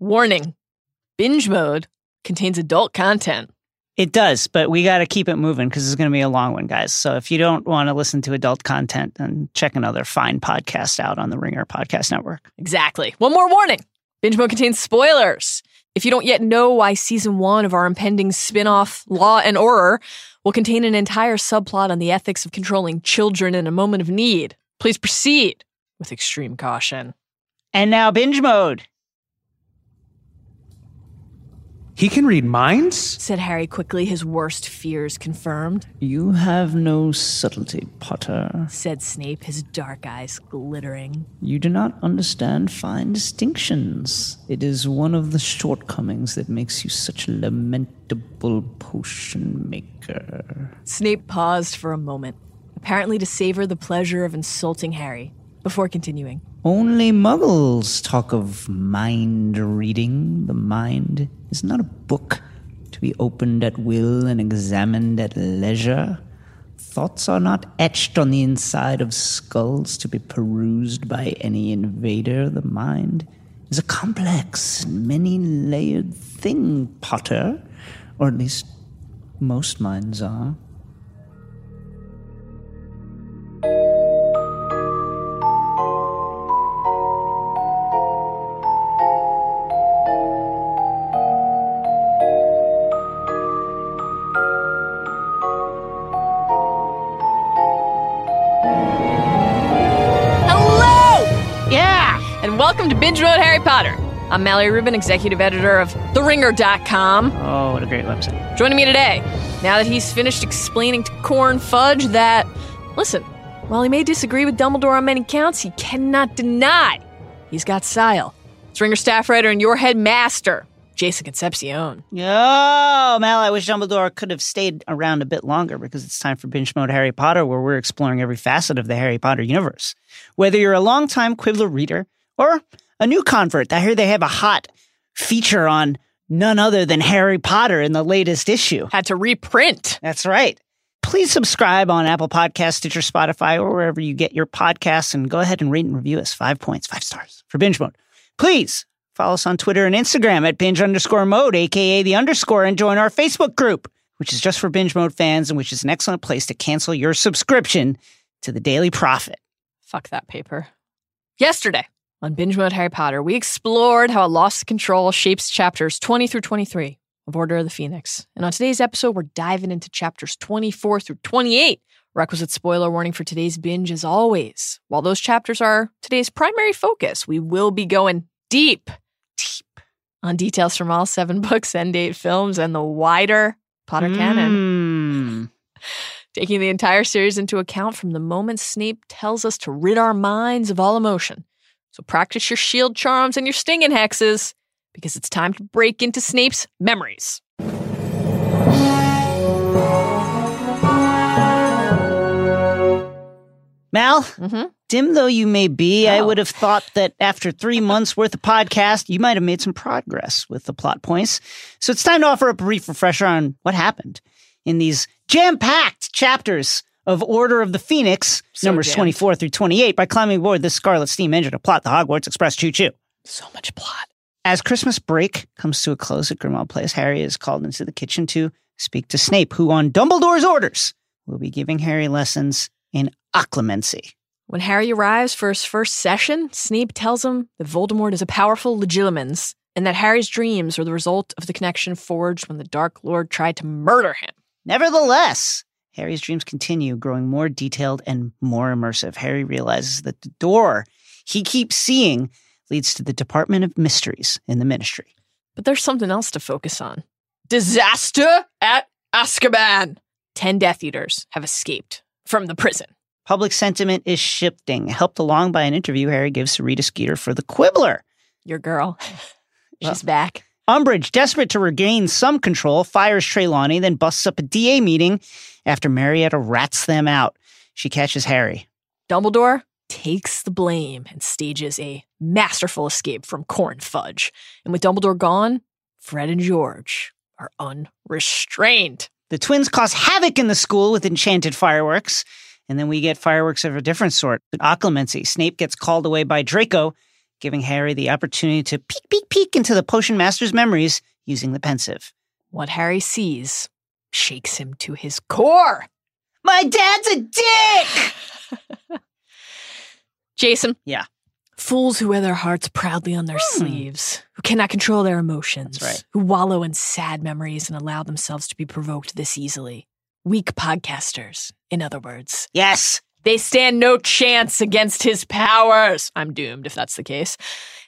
Warning binge mode contains adult content. It does, but we got to keep it moving because it's going to be a long one, guys. So if you don't want to listen to adult content, then check another fine podcast out on the Ringer Podcast Network. Exactly. One more warning binge mode contains spoilers. If you don't yet know why season one of our impending spin off, Law and Order, will contain an entire subplot on the ethics of controlling children in a moment of need, please proceed with extreme caution. And now, binge mode. He can read minds? Said Harry quickly, his worst fears confirmed. You have no subtlety, Potter. Said Snape, his dark eyes glittering. You do not understand fine distinctions. It is one of the shortcomings that makes you such a lamentable potion maker. Snape paused for a moment, apparently to savor the pleasure of insulting Harry, before continuing. Only muggles talk of mind reading. The mind is not a book to be opened at will and examined at leisure. Thoughts are not etched on the inside of skulls to be perused by any invader. The mind is a complex many layered thing, Potter. Or at least most minds are. Welcome Binge Mode Harry Potter. I'm Mallory Rubin, executive editor of TheRinger.com. Oh, what a great website. Joining me today, now that he's finished explaining to Corn Fudge that, listen, while he may disagree with Dumbledore on many counts, he cannot deny he's got style. It's Ringer staff writer and your headmaster, Jason Concepcion. Oh, Mal, I wish Dumbledore could have stayed around a bit longer because it's time for Binge Mode Harry Potter, where we're exploring every facet of the Harry Potter universe. Whether you're a longtime Quibbler reader, or a new convert. I hear they have a hot feature on none other than Harry Potter in the latest issue. Had to reprint. That's right. Please subscribe on Apple Podcasts, Stitcher, Spotify, or wherever you get your podcasts, and go ahead and rate and review us. Five points, five stars for binge mode. Please follow us on Twitter and Instagram at binge underscore mode, aka the underscore, and join our Facebook group, which is just for binge mode fans and which is an excellent place to cancel your subscription to the Daily Prophet. Fuck that paper. Yesterday, on Binge Mode Harry Potter, we explored how a lost control shapes chapters 20 through 23 of Order of the Phoenix. And on today's episode, we're diving into chapters 24 through 28. Requisite spoiler warning for today's binge as always. While those chapters are today's primary focus, we will be going deep, deep on details from all seven books and eight films and the wider Potter mm. canon. Taking the entire series into account from the moment Snape tells us to rid our minds of all emotion so practice your shield charms and your stinging hexes because it's time to break into Snape's memories. Mal, mm-hmm. dim though you may be, oh. I would have thought that after three months worth of podcast, you might have made some progress with the plot points. So it's time to offer a brief refresher on what happened in these jam packed chapters of Order of the Phoenix, so numbers jammed. 24 through 28, by climbing aboard the Scarlet Steam engine to plot the Hogwarts Express choo choo. So much plot. As Christmas break comes to a close at Grimmauld Place, Harry is called into the kitchen to speak to Snape, who, on Dumbledore's orders, will be giving Harry lessons in occlumency. When Harry arrives for his first session, Snape tells him that Voldemort is a powerful legilimens and that Harry's dreams are the result of the connection forged when the Dark Lord tried to murder him. Nevertheless, Harry's dreams continue, growing more detailed and more immersive. Harry realizes that the door he keeps seeing leads to the Department of Mysteries in the Ministry. But there's something else to focus on disaster at Azkaban. Ten Death Eaters have escaped from the prison. Public sentiment is shifting, helped along by an interview Harry gives to Rita Skeeter for The Quibbler. Your girl. She's well, back. Umbridge, desperate to regain some control, fires Trelawney, then busts up a DA meeting after Marietta rats them out. She catches Harry. Dumbledore takes the blame and stages a masterful escape from Corn Fudge. And with Dumbledore gone, Fred and George are unrestrained. The twins cause havoc in the school with enchanted fireworks. And then we get fireworks of a different sort. Occlumency. Snape gets called away by Draco giving Harry the opportunity to peek, peek, peek into the potion master's memories using the Pensieve. What Harry sees shakes him to his core. My dad's a dick! Jason. Yeah. Fools who wear their hearts proudly on their hmm. sleeves, who cannot control their emotions. Right. who wallow in sad memories and allow themselves to be provoked this easily. Weak podcasters, in other words. Yes. They stand no chance against his powers. I'm doomed if that's the case.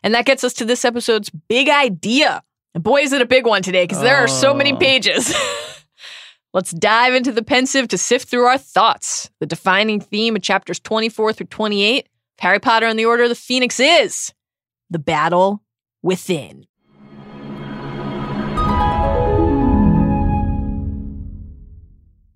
And that gets us to this episode's big idea. And boy, is it a big one today because there are so many Oh. pages. Let's dive into the Pensieve to sift through our thoughts. The defining theme of chapters 24 through 28 of Harry Potter and the Order of the Phoenix is the battle within.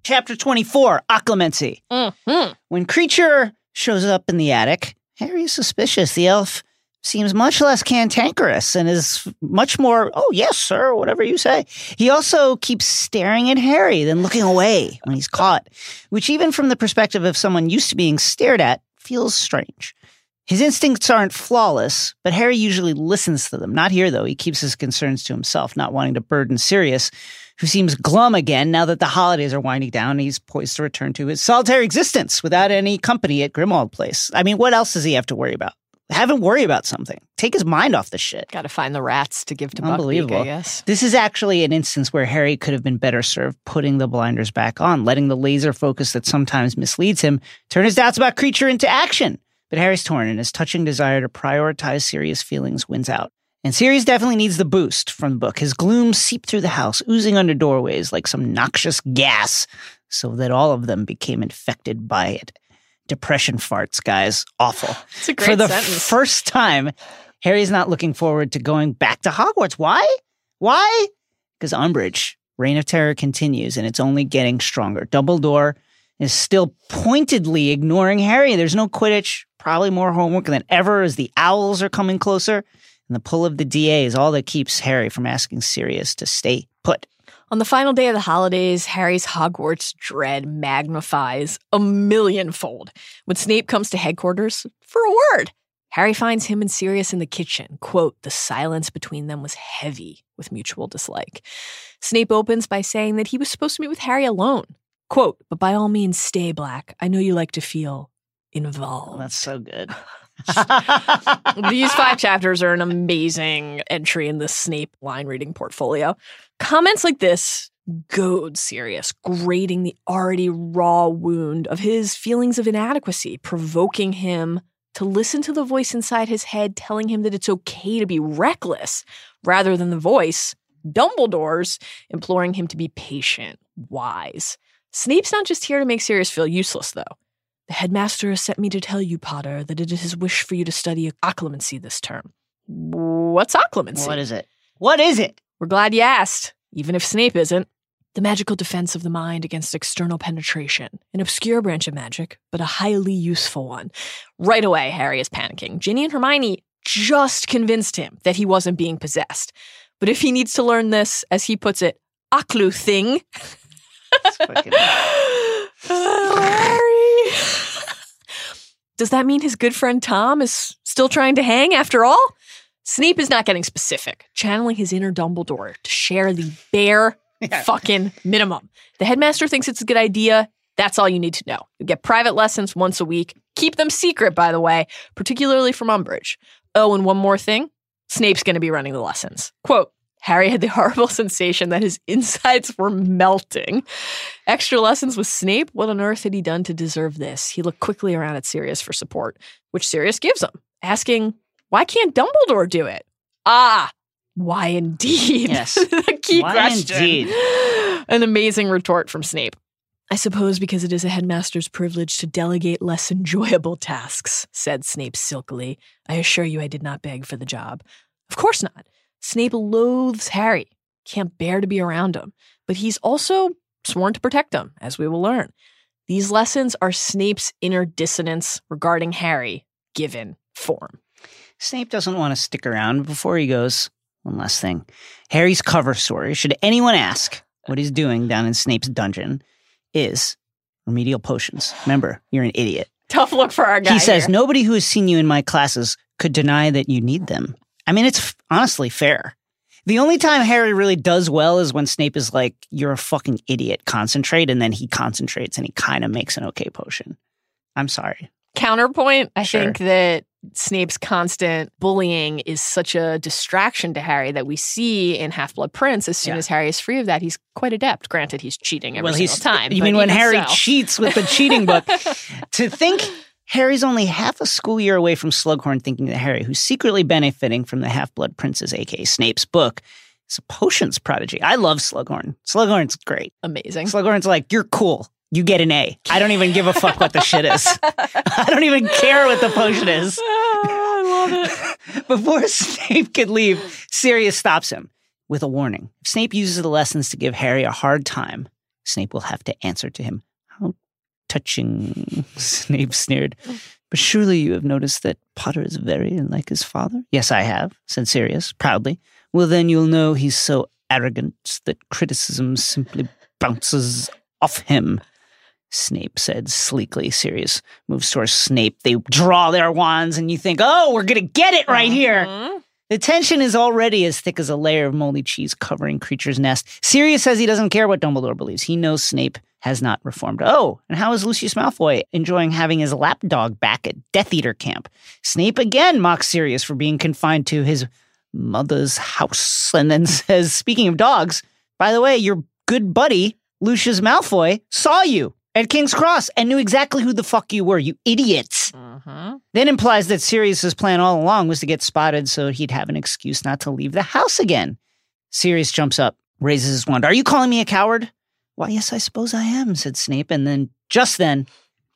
Chapter 24 Occlumency. Mhm. When Kreacher shows up in the attic, Harry is suspicious. The elf seems much less cantankerous and is much more, oh, yes, sir, whatever you say. He also keeps staring at Harry, then looking away when he's caught, which, even from the perspective of someone used to being stared at, feels strange. His instincts aren't flawless, but Harry usually listens to them. Not here, though. He keeps his concerns to himself, not wanting to burden Sirius, who seems glum again now that the holidays are winding down and he's poised to return to his solitary existence without any company at Grimmauld Place. I mean, what else does he have to worry about? Have him worry about something. Take his mind off the shit. Got to find the rats to give to Buckbeak, Unbelievable. I guess. This is actually an instance where Harry could have been better served putting the blinders back on, letting the laser focus that sometimes misleads him turn his doubts about Kreacher into action. But Harry's torn, and his touching desire to prioritize Sirius feelings wins out. And Sirius definitely needs the boost from the book. His gloom seeped through the house, oozing under doorways like some noxious gas, so that all of them became infected by it. Depression farts, guys. Awful. It's a great For the sentence. first time, Harry's not looking forward to going back to Hogwarts. Why? Why? Because Umbridge, Reign of Terror continues and it's only getting stronger. Dumbledore is still pointedly ignoring Harry. There's no Quidditch, probably more homework than ever as the owls are coming closer. And the pull of the DA is all that keeps Harry from asking Sirius to stay put. On the final day of the holidays, Harry's Hogwarts dread magnifies a millionfold when Snape comes to headquarters for a word. Harry finds him and Sirius in the kitchen. Quote, the silence between them was heavy with mutual dislike. Snape opens by saying that he was supposed to meet with Harry alone. Quote, but by all means, stay Black. I know you like to feel involved. Oh, that's so good. These five chapters are an amazing entry in the Snape line reading portfolio. Comments like this goad Sirius, grating the already raw wound of his feelings of inadequacy, provoking him to listen to the voice inside his head telling him that it's okay to be reckless, rather than the voice, Dumbledore's, imploring him to be patient, wise. Snape's not just here to make Sirius feel useless, though. The headmaster has sent me to tell you, Potter, that it is his wish for you to study occlumency this term. What's occlumency? what is it? What is it? We're glad you asked, even if Snape isn't. The magical defense of the mind against external penetration. An obscure branch of magic, but a highly useful one. Right away, Harry is panicking. Ginny and Hermione just convinced him that he wasn't being possessed. But if he needs to learn this, as he puts it, occlu thing. fucking- Harry. Does that mean his good friend Tom is still trying to hang after all? Snape is not getting specific, channeling his inner Dumbledore to share the bare Yeah. fucking minimum. The headmaster thinks it's a good idea. That's all you need to know. You get private lessons once a week. Keep them secret, by the way, particularly from Umbridge. Oh, and one more thing Snape's going to be running the lessons. Quote, Harry had the horrible sensation that his insides were melting. Extra lessons with Snape? What on earth had he done to deserve this? He looked quickly around at Sirius for support, which Sirius gives him, asking, Why can't Dumbledore do it? Ah, why indeed? Yes. the key Why question. indeed? An amazing retort from Snape. I suppose because it is a headmaster's privilege to delegate less enjoyable tasks, said Snape silkily. I assure you I did not beg for the job. Of course not. Snape loathes Harry, can't bear to be around him, but he's also sworn to protect him, as we will learn. These lessons are Snape's inner dissonance regarding Harry, given form. Snape doesn't want to stick around. Before he goes, one last thing. Harry's cover story, should anyone ask what he's doing down in Snape's dungeon, is remedial potions. Remember, you're an idiot. Tough look for our guy. he says, here. Nobody who has seen you in my classes could deny that you need them. I mean, it's f- honestly fair. The only time Harry really does well is when Snape is like, "You're a fucking idiot. Concentrate," and then he concentrates and he kind of makes an okay potion. I'm sorry. Counterpoint, I Sure. think that Snape's constant bullying is such a distraction to Harry that we see in Half Blood Prince. As soon Yeah. as Harry is free of that, he's quite adept. Granted, he's cheating every single time. You mean when Harry so. cheats with the cheating book? to think Harry's only half a school year away from Slughorn thinking that Harry, who's secretly benefiting from the Half Blood Prince's, aka Snape's book, is a potions prodigy. I love Slughorn. Slughorn's great. Amazing. Slughorn's like, you're cool. You get an A. I don't even give a fuck what the shit is. I don't even care what the potion is. I love it. Before Snape could leave, Sirius stops him with a warning. If Snape uses the lessons to give Harry a hard time, Snape will have to answer to him. Touching, Snape sneered. But surely you have noticed that Potter is very like his father? Yes, I have, said Sirius proudly. Well, then you'll know he's so arrogant that criticism simply bounces off him. Snape said sleekly. Sirius moves towards Snape. They draw their wands, and you think, oh, we're going to get it right here. Mm-hmm. The tension is already as thick as a layer of moldy cheese covering Kreacher's nest. Sirius says he doesn't care what Dumbledore believes. He knows Snape has not reformed. Oh, and how is Lucius Malfoy enjoying having his lapdog back at Death Eater camp? Snape again mocks Sirius for being confined to his mother's house and then says, speaking of dogs, by the way, your good buddy, Lucius Malfoy, saw you at King's Cross and knew exactly who the fuck you were, you idiots. Mhm. Then implies that Sirius's plan all along was to get spotted so he'd have an excuse not to leave the house again. Sirius jumps up, raises his wand. Are you calling me a coward? Why, yes, I suppose I am, said Snape. And then, just then,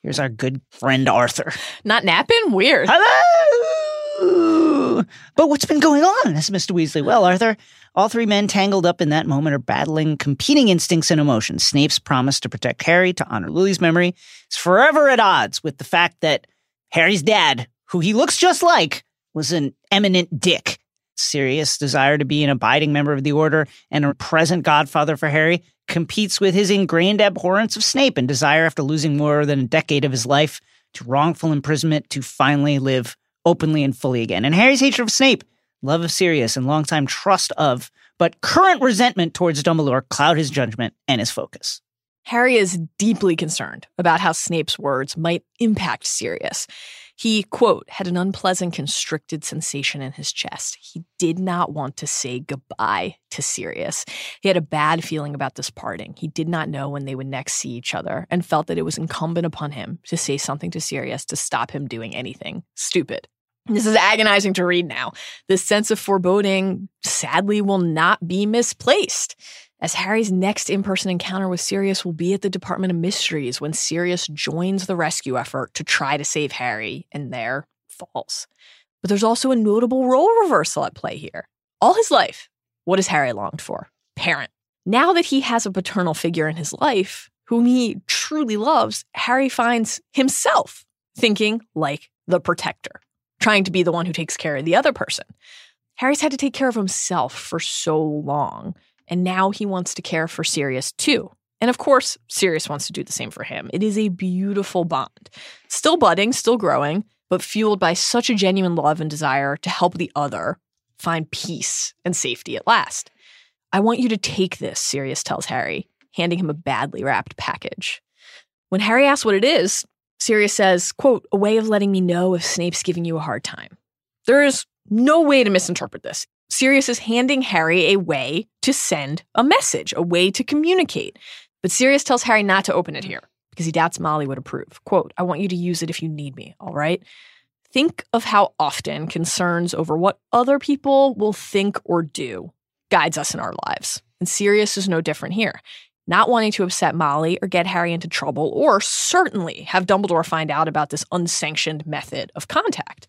here's our good friend Arthur. Not napping? Weird. Hello! But what's been going on? asked Mr. Weasley. Well, Arthur, all three men tangled up in that moment are battling competing instincts and emotions. Snape's promise to protect Harry, to honor Lily's memory, is forever at odds with the fact that Harry's dad, who he looks just like, was an eminent dick. Sirius' desire to be an abiding member of the Order and a present godfather for Harry competes with his ingrained abhorrence of Snape and desire, after losing more than a decade of his life to wrongful imprisonment, to finally live openly and fully again. And Harry's hatred of Snape, love of Sirius, and longtime trust of, but current resentment towards Dumbledore cloud his judgment and his focus. Harry is deeply concerned about how Snape's words might impact Sirius. He, quote, had an unpleasant constricted sensation in his chest. He did not want to say goodbye to Sirius. He had a bad feeling about this parting. He did not know when they would next see each other and felt that it was incumbent upon him to say something to Sirius to stop him doing anything stupid. This is agonizing to read now. This sense of foreboding sadly will not be misplaced as Harry's next in person encounter with Sirius will be at the Department of Mysteries when Sirius joins the rescue effort to try to save Harry and there falls. But there's also a notable role reversal at play here. All his life, what has Harry longed for? Parent. Now that he has a paternal figure in his life, whom he truly loves, Harry finds himself thinking like the protector, trying to be the one who takes care of the other person. Harry's had to take care of himself for so long and now he wants to care for Sirius too. And of course, Sirius wants to do the same for him. It is a beautiful bond. Still budding, still growing, but fueled by such a genuine love and desire to help the other find peace and safety at last. I want you to take this, Sirius tells Harry, handing him a badly wrapped package. When Harry asks what it is, Sirius says, quote, a way of letting me know if Snape's giving you a hard time. There is no way to misinterpret this. Sirius is handing Harry a way to send a message, a way to communicate. But Sirius tells Harry not to open it here because he doubts Molly would approve. Quote, I want you to use it if you need me, all right? Think of how often concerns over what other people will think or do guides us in our lives. And Sirius is no different here. Not wanting to upset Molly or get Harry into trouble, or certainly have Dumbledore find out about this unsanctioned method of contact.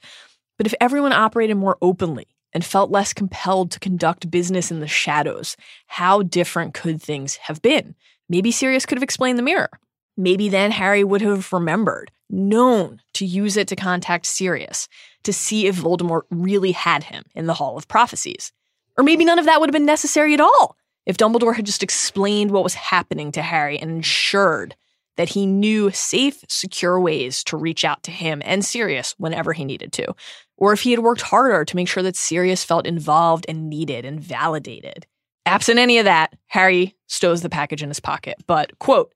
But if everyone operated more openly and felt less compelled to conduct business in the shadows, how different could things have been? Maybe Sirius could have explained the mirror. Maybe then Harry would have remembered, known to use it to contact Sirius, to see if Voldemort really had him in the Hall of Prophecies. Or maybe none of that would have been necessary at all if Dumbledore had just explained what was happening to Harry and ensured that he knew safe, secure ways to reach out to him and Sirius whenever he needed to. or if he had worked harder to make sure that Sirius felt involved and needed and validated. Absent any of that, Harry stows the package in his pocket, but, quote,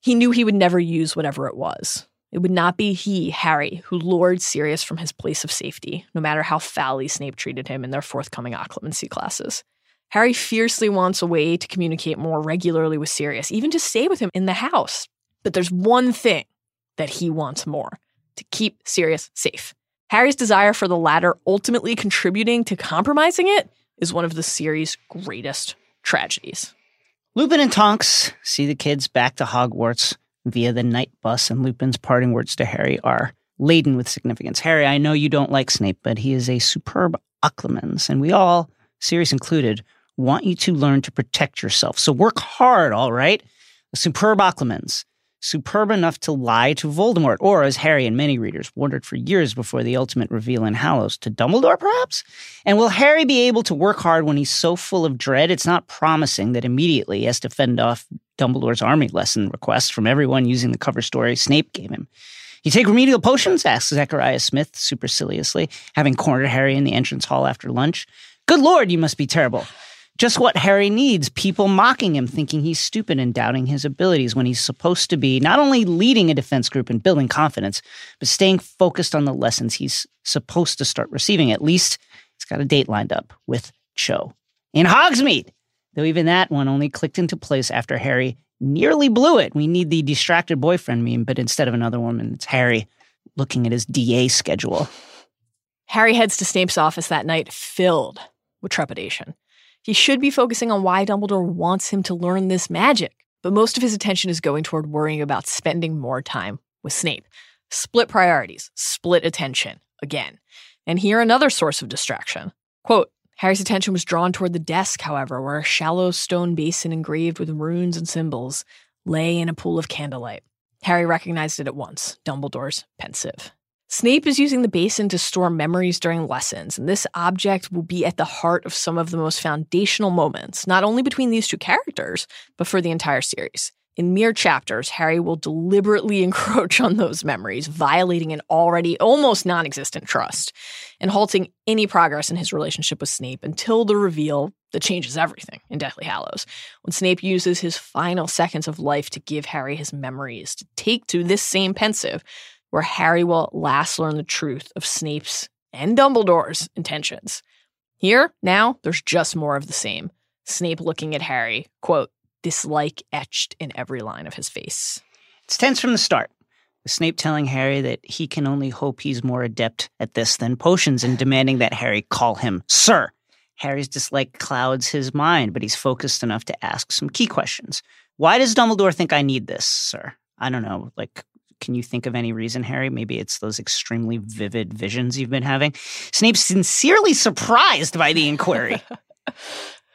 he knew he would never use whatever it was. It would not be he, Harry, who lured Sirius from his place of safety, no matter how foully Snape treated him in their forthcoming occlumency classes. Harry fiercely wants a way to communicate more regularly with Sirius, even to stay with him in the house. But there's one thing that he wants more to keep Sirius safe. Harry's desire for the latter ultimately contributing to compromising it is one of the series' greatest tragedies. Lupin and Tonks see the kids back to Hogwarts via the Knight Bus, and Lupin's parting words to Harry are laden with significance. Harry, I know you don't like Snape, but he is a superb Occlumens, and we all, Sirius included, want you to learn to protect yourself. So work hard, all right? Superb Occlumens superb enough to lie to Voldemort, or as Harry and many readers wondered for years before the ultimate reveal in Hallows, to Dumbledore perhaps? And will Harry be able to work hard when he's so full of dread? It's not promising that immediately he has to fend off Dumbledore's army lesson requests from everyone using the cover story Snape gave him. You take remedial potions? asks Zacharias Smith superciliously, having cornered Harry in the entrance hall after lunch. Good lord, you must be terrible. Just what Harry needs people mocking him, thinking he's stupid and doubting his abilities when he's supposed to be not only leading a defense group and building confidence, but staying focused on the lessons he's supposed to start receiving. At least he's got a date lined up with Cho in Hogsmeade. Though even that one only clicked into place after Harry nearly blew it. We need the distracted boyfriend meme, but instead of another woman, it's Harry looking at his DA schedule. Harry heads to Snape's office that night filled with trepidation. He should be focusing on why Dumbledore wants him to learn this magic, but most of his attention is going toward worrying about spending more time with Snape. Split priorities, split attention, again. And here another source of distraction. Quote, Harry's attention was drawn toward the desk, however, where a shallow stone basin engraved with runes and symbols lay in a pool of candlelight. Harry recognized it at once Dumbledore's Pensieve. Snape is using the basin to store memories during lessons, and this object will be at the heart of some of the most foundational moments, not only between these two characters, but for the entire series. In mere chapters, Harry will deliberately encroach on those memories, violating an already almost non existent trust, and halting any progress in his relationship with Snape until the reveal that changes everything in Deathly Hallows, when Snape uses his final seconds of life to give Harry his memories to take to this same Pensieve where Harry will last learn the truth of Snape's and Dumbledore's intentions. Here, now, there's just more of the same. Snape looking at Harry, quote, dislike etched in every line of his face. It's tense from the start. Snape telling Harry that he can only hope he's more adept at this than potions and demanding that Harry call him Sir. Harry's dislike clouds his mind, but he's focused enough to ask some key questions. Why does Dumbledore think I need this, sir? I don't know. Like, can you think of any reason, Harry? Maybe it's those extremely vivid visions you've been having. Snape's sincerely surprised by the inquiry.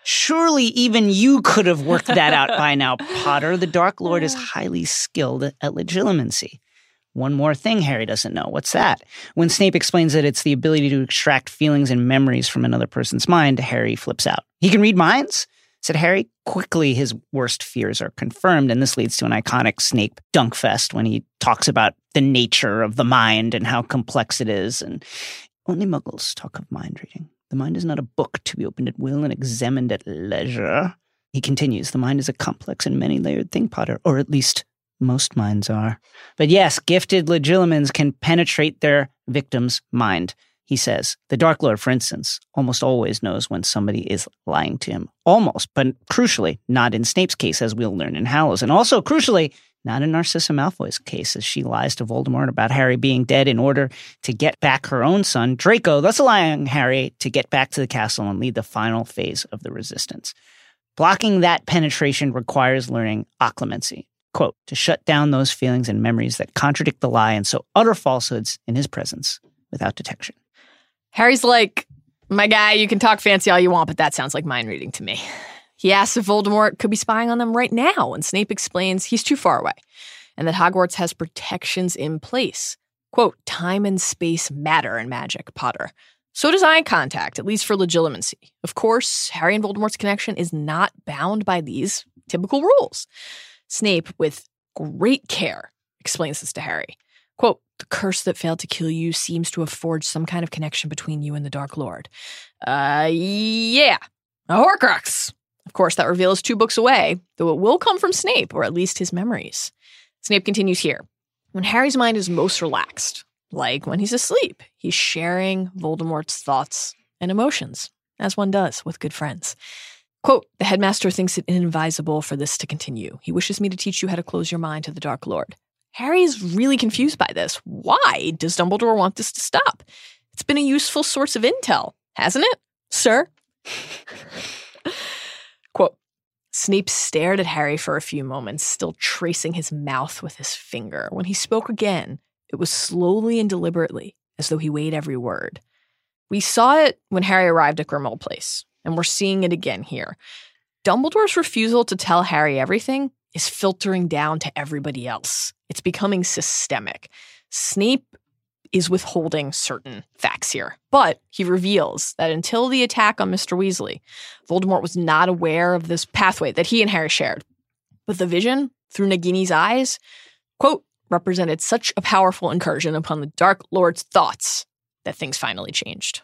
Surely even you could have worked that out by now, Potter. The Dark Lord is highly skilled at legilimency. One more thing Harry doesn't know. What's that? When Snape explains that it's the ability to extract feelings and memories from another person's mind, Harry flips out. He can read minds? Said Harry. Quickly, his worst fears are confirmed, and this leads to an iconic Snape dunk fest when he talks about the nature of the mind and how complex it is. And only muggles talk of mind reading. The mind is not a book to be opened at will and examined at leisure. He continues, the mind is a complex and many layered thing, Potter, or at least most minds are. But yes, gifted legilimens can penetrate their victim's mind. He says, the Dark Lord, for instance, almost always knows when somebody is lying to him. Almost, but crucially, not in Snape's case, as we'll learn in Hallows. And also, crucially, not in Narcissa Malfoy's case, as she lies to Voldemort about Harry being dead in order to get back her own son, Draco, thus allowing Harry to get back to the castle and lead the final phase of the resistance. Blocking that penetration requires learning occlumency, quote, to shut down those feelings and memories that contradict the lie and so utter falsehoods in his presence without detection. Harry's like, my guy, you can talk fancy all you want, but that sounds like mind reading to me. He asks if Voldemort could be spying on them right now, and Snape explains he's too far away and that Hogwarts has protections in place. Quote, time and space matter in magic, Potter. So does eye contact, at least for legilimency. Of course, Harry and Voldemort's connection is not bound by these typical rules. Snape, with great care, explains this to Harry. Quote, curse that failed to kill you seems to have forged some kind of connection between you and the Dark Lord. Uh, yeah, a Horcrux. Of course, that reveal is two books away, though it will come from Snape, or at least his memories. Snape continues here. When Harry's mind is most relaxed, like when he's asleep, he's sharing Voldemort's thoughts and emotions, as one does with good friends. Quote, the headmaster thinks it inadvisable for this to continue. He wishes me to teach you how to close your mind to the Dark Lord. Harry is really confused by this. Why does Dumbledore want this to stop? It's been a useful source of intel, hasn't it, sir? Quote Snape stared at Harry for a few moments, still tracing his mouth with his finger. When he spoke again, it was slowly and deliberately, as though he weighed every word. We saw it when Harry arrived at Grimmauld Place, and we're seeing it again here. Dumbledore's refusal to tell Harry everything is filtering down to everybody else. It's becoming systemic. Snape is withholding certain facts here, but he reveals that until the attack on Mr. Weasley, Voldemort was not aware of this pathway that he and Harry shared. But the vision through Nagini's eyes, quote, represented such a powerful incursion upon the Dark Lord's thoughts that things finally changed.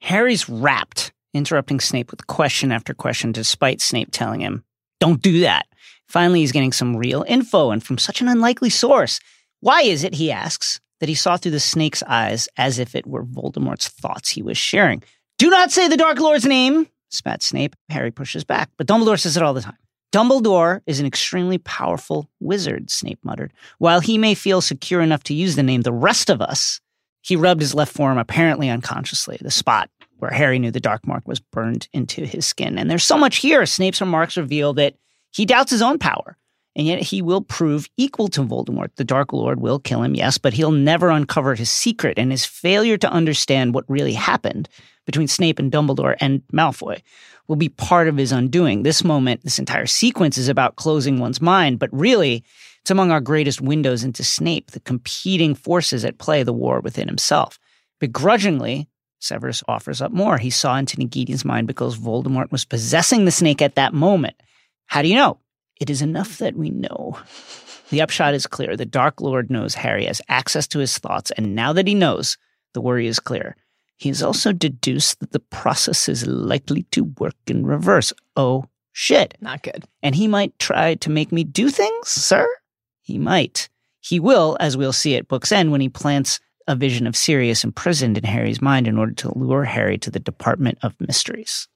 Harry's rapt, interrupting Snape with question after question, despite Snape telling him, Don't do that. Finally, he's getting some real info and from such an unlikely source. Why is it, he asks, that he saw through the snake's eyes as if it were Voldemort's thoughts he was sharing? Do not say the Dark Lord's name, spat Snape. Harry pushes back, but Dumbledore says it all the time. Dumbledore is an extremely powerful wizard, Snape muttered. While he may feel secure enough to use the name, the rest of us, he rubbed his left forearm apparently unconsciously, the spot where Harry knew the dark mark was burned into his skin. And there's so much here. Snape's remarks reveal that he doubts his own power, and yet he will prove equal to Voldemort. The Dark Lord will kill him, yes, but he'll never uncover his secret, and his failure to understand what really happened between Snape and Dumbledore and Malfoy will be part of his undoing. This moment, this entire sequence is about closing one's mind, but really, it's among our greatest windows into Snape, the competing forces at play, the war within himself. Begrudgingly, Severus offers up more. He saw into Nagini's mind because Voldemort was possessing the snake at that moment. How do you know? It is enough that we know. The upshot is clear. The Dark Lord knows Harry has access to his thoughts, and now that he knows, the worry is clear. He has also deduced that the process is likely to work in reverse. Oh, shit. Not good. And he might try to make me do things, sir? He might. He will, as we'll see at book's end, when he plants a vision of Sirius imprisoned in Harry's mind in order to lure Harry to the Department of Mysteries.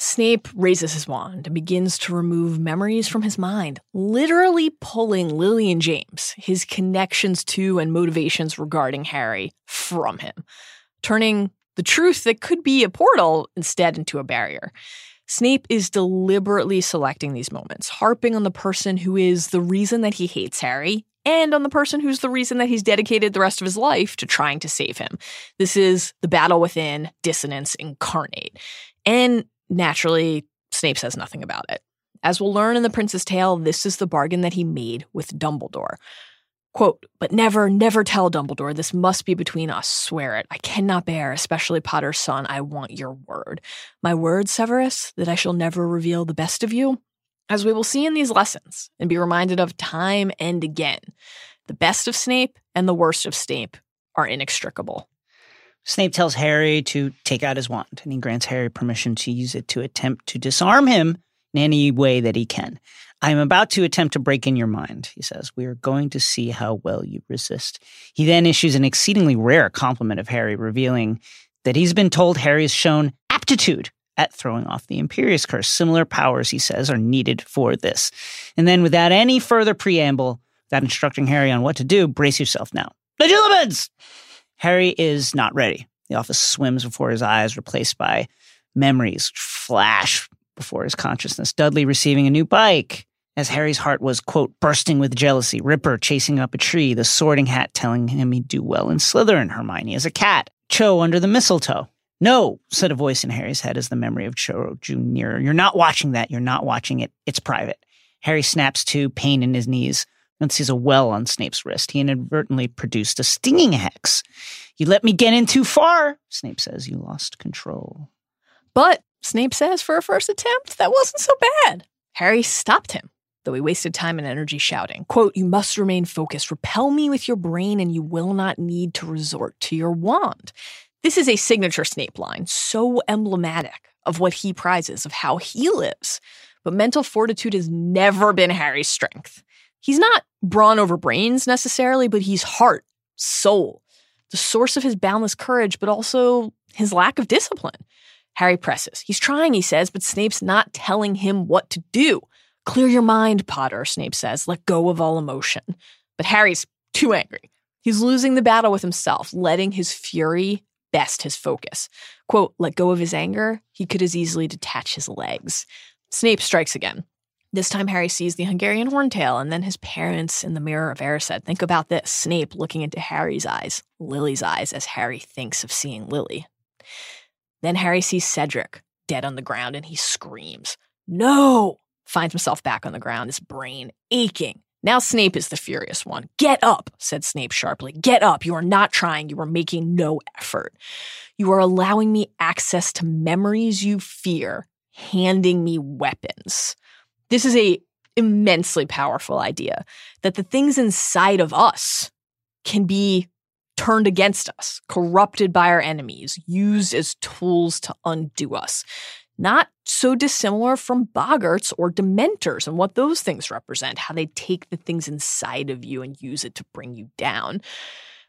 Snape raises his wand and begins to remove memories from his mind, literally pulling Lily and James, his connections to and motivations regarding Harry, from him, turning the truth that could be a portal instead into a barrier. Snape is deliberately selecting these moments, harping on the person who is the reason that he hates Harry and on the person who's the reason that he's dedicated the rest of his life to trying to save him. This is the battle within dissonance incarnate. And Naturally, Snape says nothing about it. As we'll learn in The Prince's Tale, this is the bargain that he made with Dumbledore. Quote, but never, never tell Dumbledore. This must be between us. Swear it. I cannot bear, especially Potter's son. I want your word. My word, Severus, that I shall never reveal the best of you? As we will see in these lessons and be reminded of time and again, the best of Snape and the worst of Snape are inextricable. Snape tells Harry to take out his wand, and he grants Harry permission to use it to attempt to disarm him in any way that he can. I am about to attempt to break in your mind, he says. We are going to see how well you resist. He then issues an exceedingly rare compliment of Harry, revealing that he's been told Harry has shown aptitude at throwing off the Imperius Curse. Similar powers, he says, are needed for this. And then, without any further preamble, without instructing Harry on what to do, brace yourself now. Legilimens! Harry is not ready. The office swims before his eyes, replaced by memories flash before his consciousness. Dudley receiving a new bike. As Harry's heart was, quote, bursting with jealousy. Ripper chasing up a tree. The sorting hat telling him he'd do well in Slytherin. Hermione as a cat. Cho under the mistletoe. No, said a voice in Harry's head as the memory of Cho drew nearer. You're not watching that. You're not watching it. It's private. Harry snaps to, pain in his knees and sees a well on Snape's wrist. He inadvertently produced a stinging hex. You let me get in too far, Snape says. You lost control. But Snape says for a first attempt, that wasn't so bad. Harry stopped him. Though he wasted time and energy shouting. Quote, You must remain focused. Repel me with your brain, and you will not need to resort to your wand. This is a signature Snape line, so emblematic of what he prizes, of how he lives. But mental fortitude has never been Harry's strength. He's not brawn over brains necessarily, but he's heart, soul, the source of his boundless courage, but also his lack of discipline. Harry presses. He's trying, he says, but Snape's not telling him what to do. Clear your mind, Potter, Snape says. Let go of all emotion. But Harry's too angry. He's losing the battle with himself, letting his fury best his focus. Quote, let go of his anger, he could as easily detach his legs. Snape strikes again. This time, Harry sees the Hungarian horntail and then his parents in the mirror of Erised. Think about this Snape looking into Harry's eyes, Lily's eyes, as Harry thinks of seeing Lily. Then Harry sees Cedric dead on the ground and he screams, No! Finds himself back on the ground, his brain aching. Now Snape is the furious one. Get up, said Snape sharply. Get up. You are not trying. You are making no effort. You are allowing me access to memories you fear, handing me weapons. This is a immensely powerful idea that the things inside of us can be turned against us, corrupted by our enemies, used as tools to undo us. Not so dissimilar from boggarts or dementors and what those things represent, how they take the things inside of you and use it to bring you down.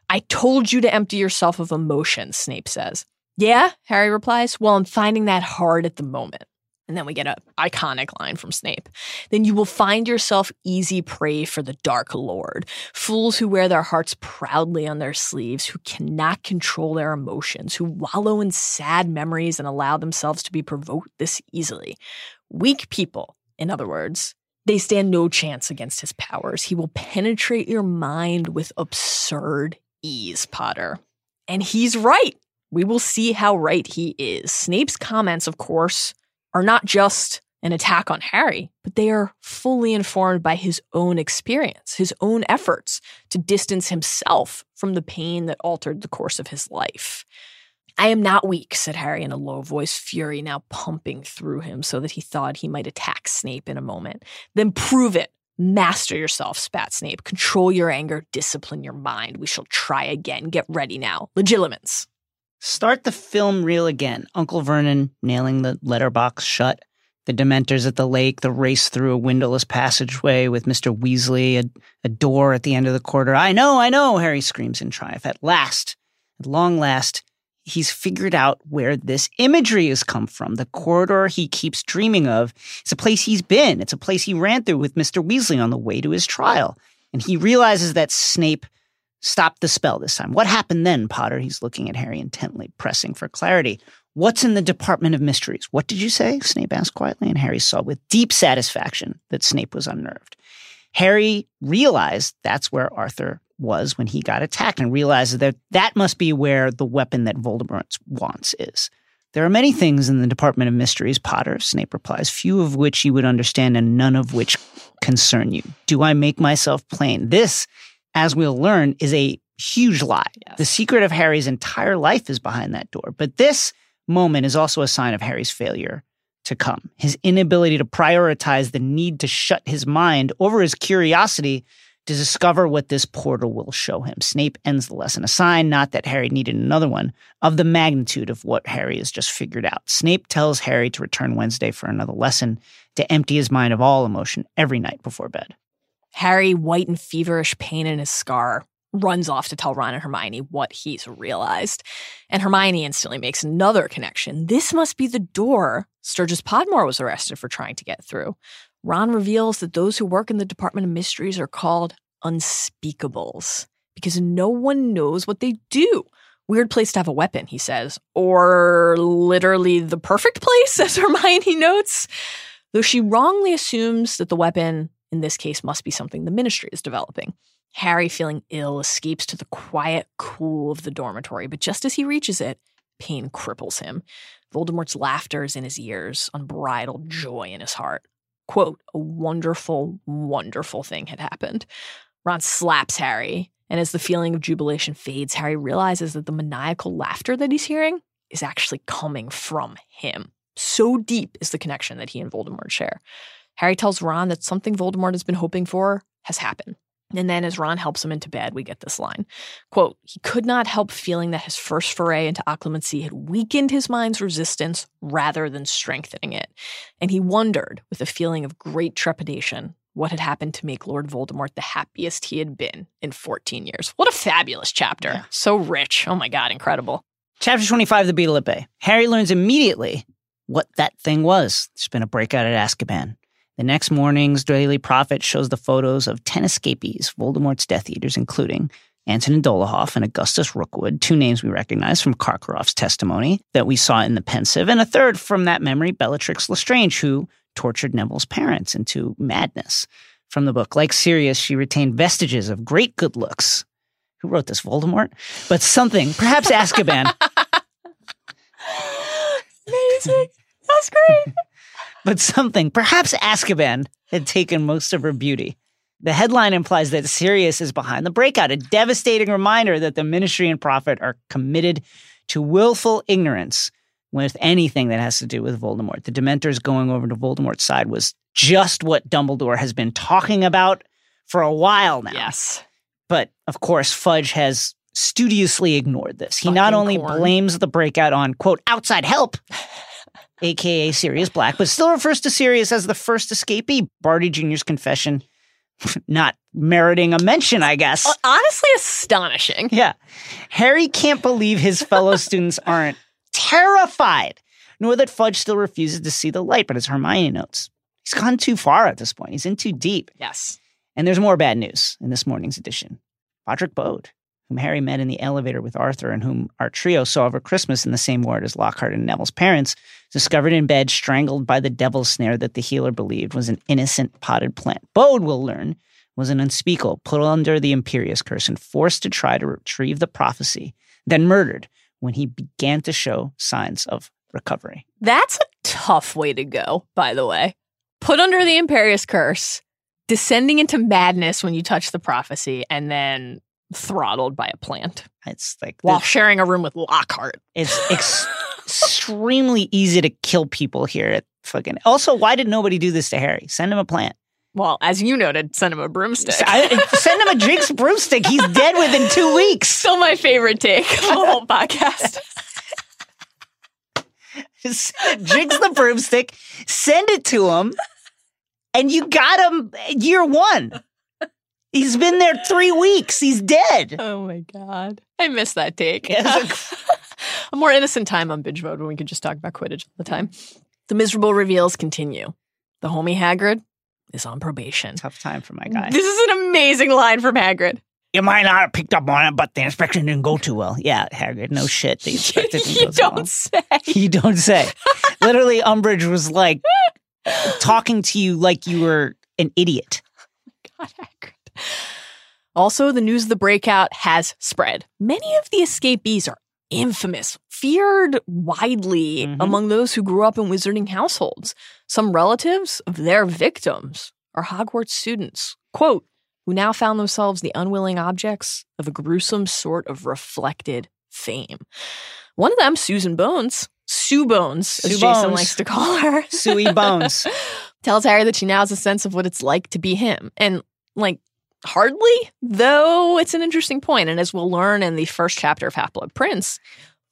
I told you to empty yourself of emotions, Snape says. Yeah, Harry replies. Well, I'm finding that hard at the moment. And then we get an iconic line from Snape. Then you will find yourself easy prey for the Dark Lord. Fools who wear their hearts proudly on their sleeves, who cannot control their emotions, who wallow in sad memories and allow themselves to be provoked this easily. Weak people, in other words, they stand no chance against his powers. He will penetrate your mind with absurd ease, Potter. And he's right. We will see how right he is. Snape's comments, of course, are not just an attack on Harry, but they are fully informed by his own experience, his own efforts to distance himself from the pain that altered the course of his life. I am not weak, said Harry in a low voice, fury now pumping through him so that he thought he might attack Snape in a moment. Then prove it. Master yourself, spat Snape. Control your anger, discipline your mind. We shall try again. Get ready now. Legilimens. Start the film reel again. Uncle Vernon nailing the letterbox shut. The Dementors at the lake, the race through a windowless passageway with Mr. Weasley, a, a door at the end of the corridor. I know, I know, Harry screams in triumph. At last, at long last, he's figured out where this imagery has come from. The corridor he keeps dreaming of. It's a place he's been. It's a place he ran through with Mr. Weasley on the way to his trial. And he realizes that Snape Stop the spell this time. What happened then, Potter? He's looking at Harry intently, pressing for clarity. What's in the Department of Mysteries? What did you say? Snape asked quietly, and Harry saw with deep satisfaction that Snape was unnerved. Harry realized that's where Arthur was when he got attacked and realizes that that must be where the weapon that Voldemort wants is. There are many things in the Department of Mysteries, Potter, Snape replies, few of which you would understand and none of which concern you. Do I make myself plain? This as we'll learn, is a huge lie. Yes. The secret of Harry's entire life is behind that door. But this moment is also a sign of Harry's failure to come. His inability to prioritize the need to shut his mind over his curiosity to discover what this portal will show him. Snape ends the lesson, a sign not that Harry needed another one, of the magnitude of what Harry has just figured out. Snape tells Harry to return Wednesday for another lesson, to empty his mind of all emotion every night before bed. Harry, white and feverish pain in his scar, runs off to tell Ron and Hermione what he's realized. And Hermione instantly makes another connection. This must be the door Sturgis Podmore was arrested for trying to get through. Ron reveals that those who work in the Department of Mysteries are called unspeakables because no one knows what they do. Weird place to have a weapon, he says. Or literally the perfect place, as Hermione notes. Though she wrongly assumes that the weapon in this case must be something the ministry is developing. Harry, feeling ill, escapes to the quiet cool of the dormitory, but just as he reaches it, pain cripples him. Voldemort's laughter is in his ears, unbridled joy in his heart. Quote, a wonderful, wonderful thing had happened. Ron slaps Harry, and as the feeling of jubilation fades, Harry realizes that the maniacal laughter that he's hearing is actually coming from him. So deep is the connection that he and Voldemort share. Harry tells Ron that something Voldemort has been hoping for has happened. And then as Ron helps him into bed, we get this line. Quote, he could not help feeling that his first foray into occlumency had weakened his mind's resistance rather than strengthening it. And he wondered, with a feeling of great trepidation, what had happened to make Lord Voldemort the happiest he had been in 14 years. What a fabulous chapter. Yeah. So rich. Oh my God, incredible. Chapter 25, The Beetle at Bay. Harry learns immediately what that thing was. There's been a breakout at Azkaban. The next morning's Daily Prophet shows the photos of 10 escapees, Voldemort's Death Eaters, including Antonin Dolohov and Augustus Rookwood, two names we recognize from Karkaroff's testimony that we saw in the Pensieve, and a third from that memory, Bellatrix Lestrange, who tortured Neville's parents into madness. From the book, like Sirius, she retained vestiges of great good looks. Who wrote this, Voldemort? But something, perhaps Azkaban, Amazing. That's great. But something, perhaps Azkaban, had taken most of her beauty. The headline implies that Sirius is behind the breakout, a devastating reminder that the Ministry and Prophet are committed to willful ignorance with anything that has to do with Voldemort. The Dementors going over to Voldemort's side was just what Dumbledore has been talking about for a while now. yes. But of course, Fudge has studiously ignored this. He not only corn. blames the breakout on, quote, outside help, aka Sirius Black, but still refers to Sirius as the first escapee. Barty Jr.'s confession not meriting a mention, I guess. Uh, honestly, astonishing. Yeah. Harry can't believe his fellow students aren't terrified, nor that Fudge still refuses to see the light. But as Hermione notes, he's gone too far at this point. He's in too deep. Yes. And there's more bad news in this morning's edition. Broderick Bode, whom Harry met in the elevator with Arthur and whom our trio saw over Christmas in the same ward as Lockhart and Neville's parents, discovered in bed, strangled by the devil's snare that the healer believed was an innocent potted plant. Bode, we'll learn, was an unspeakable, put under the Imperius curse and forced to try to retrieve the prophecy, then murdered when he began to show signs of recovery. That's a tough way to go, by the way. Put under the Imperius curse, descending into madness when you touch the prophecy, and then throttled by a plant It's like while the- sharing a room with Lockhart. it's ex- extremely easy to kill people here at fucking. Also, why did nobody do this to Harry? Send him a plant. Well, as you noted, send him a broomstick. Send him a Jinx broomstick. He's dead within two weeks. Still my favorite take of the whole podcast. Just Jinx the broomstick. Send it to him, and you got him year one. He's been there three weeks. He's dead. Oh my god. I miss that take. A more innocent time on binge mode when we could just talk about Quidditch all the time. The miserable reveals continue. The homie Hagrid is on probation. Tough time for my guy. This is an amazing line from Hagrid. You might not have picked up on it, but the inspection didn't go too well. Yeah, Hagrid, no shit. The inspection didn't you go too don't say. You don't say. Literally, Umbridge was like talking to you like you were an idiot. God, Hagrid. Also, the news of the breakout has spread. Many of the escapees are infamous, feared widely Mhm. among those who grew up in wizarding households. Some relatives of their victims are Hogwarts students, quote, who now found themselves the unwilling objects of a gruesome sort of reflected fame. One of them, Susan Bones, Sue Bones, as Sue Jason likes to call her, Suey Bones. tells Harry that she now has a sense of what it's like to be him. And like, hardly, though it's an interesting point. And as we'll learn in the first chapter of Half Blood Prince,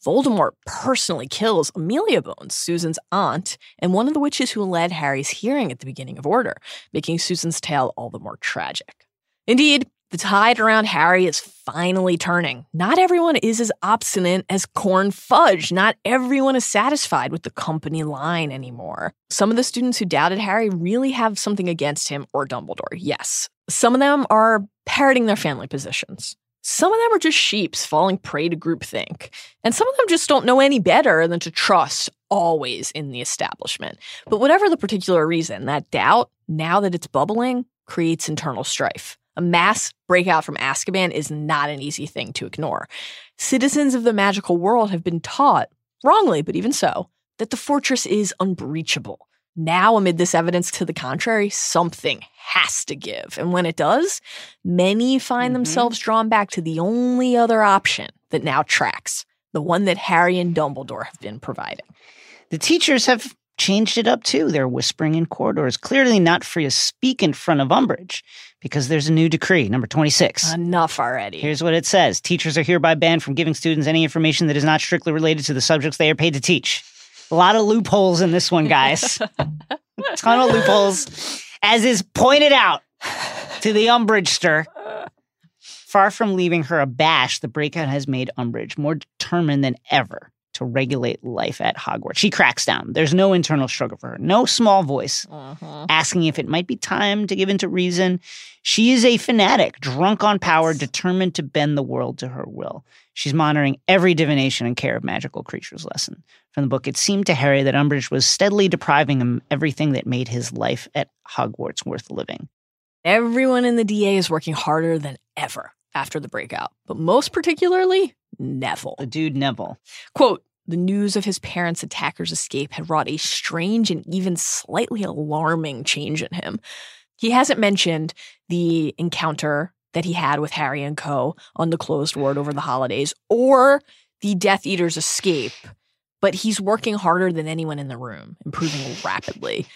Voldemort personally kills Amelia Bones, Susan's aunt, and one of the witches who led Harry's hearing at the beginning of Order, making Susan's tale all the more tragic. Indeed, the tide around Harry is finally turning. Not everyone is as obstinate as Corn Fudge. Not everyone is satisfied with the company line anymore. Some of the students who doubted Harry really have something against him or Dumbledore, yes. Some of them are parroting their family positions. Some of them are just sheeps falling prey to groupthink. And some of them just don't know any better than to trust always in the establishment. But whatever the particular reason, that doubt, now that it's bubbling, creates internal strife. A mass breakout from Azkaban is not an easy thing to ignore. Citizens of the magical world have been taught, wrongly, but even so, that the fortress is unbreachable. Now, amid this evidence to the contrary, something has to give. And when it does, many find Mhm. themselves drawn back to the only other option that now tracks the one that Harry and Dumbledore have been providing. The teachers have changed it up too. They're whispering in corridors, clearly not free to speak in front of Umbridge because there's a new decree, number 26. Enough already. Here's what it says Teachers are hereby banned from giving students any information that is not strictly related to the subjects they are paid to teach. A lot of loopholes in this one, guys. a ton of loopholes, as is pointed out to the Umbridgester. Far from leaving her abashed, the breakout has made Umbridge more determined than ever to regulate life at Hogwarts. She cracks down. There's no internal struggle for her, no small voice Uh-huh. asking if it might be time to give in to reason. She is a fanatic, drunk on power, determined to bend the world to her will. She's monitoring every divination and care of magical creatures lesson. From the book, it seemed to Harry that Umbridge was steadily depriving him everything that made his life at Hogwarts worth living. Everyone in the DA is working harder than ever after the breakout, but most particularly Neville. The dude Neville. Quote, the news of his parents' attacker's escape had wrought a strange and even slightly alarming change in him. He hasn't mentioned the encounter that he had with Harry and Co. on the closed ward over the holidays or the Death Eater's escape, but he's working harder than anyone in the room, improving rapidly.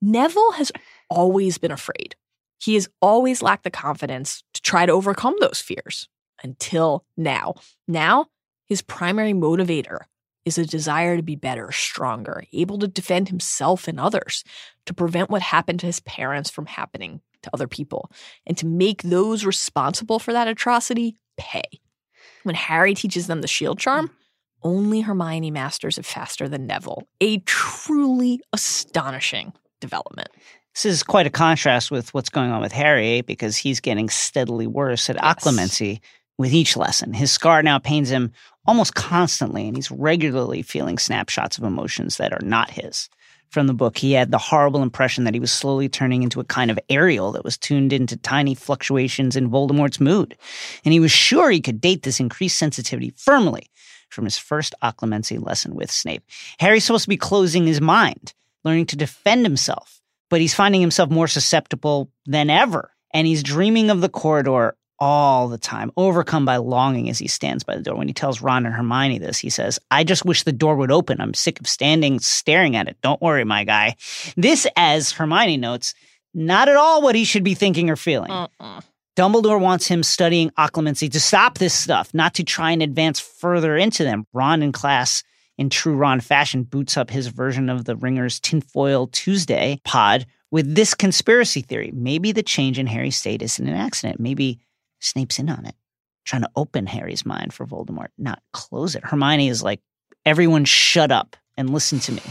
Neville has always been afraid. He has always lacked the confidence to try to overcome those fears until now. Now, his primary motivator is a desire to be better, stronger, able to defend himself and others, to prevent what happened to his parents from happening to other people, and to make those responsible for that atrocity pay. When Harry teaches them the shield charm, mm. only Hermione masters it faster than Neville. A truly astonishing development. This is quite a contrast with what's going on with Harry because he's getting steadily worse at Yes. occlumency with each lesson. His scar now pains him almost constantly, and he's regularly feeling snapshots of emotions that are not his. From the book, he had the horrible impression that he was slowly turning into a kind of aerial that was tuned into tiny fluctuations in Voldemort's mood. And he was sure he could date this increased sensitivity firmly from his first occlumency lesson with Snape. Harry's supposed to be closing his mind, learning to defend himself, but he's finding himself more susceptible than ever. And he's dreaming of the corridor all the time, overcome by longing as he stands by the door. When he tells Ron and Hermione this, he says, I just wish the door would open. I'm sick of standing staring at it. Don't worry, my guy. This, as Hermione notes, not at all what he should be thinking or feeling. Uh-uh. Dumbledore wants him studying occlumency to stop this stuff, not to try and advance further into them. Ron in class, in true Ron fashion, boots up his version of the Ringer's Tinfoil Tuesday pod with this conspiracy theory. Maybe the change in Harry's state isn't an accident. Maybe Snape's in on it, trying to open Harry's mind for Voldemort, not close it. Hermione is like, everyone shut up and listen to me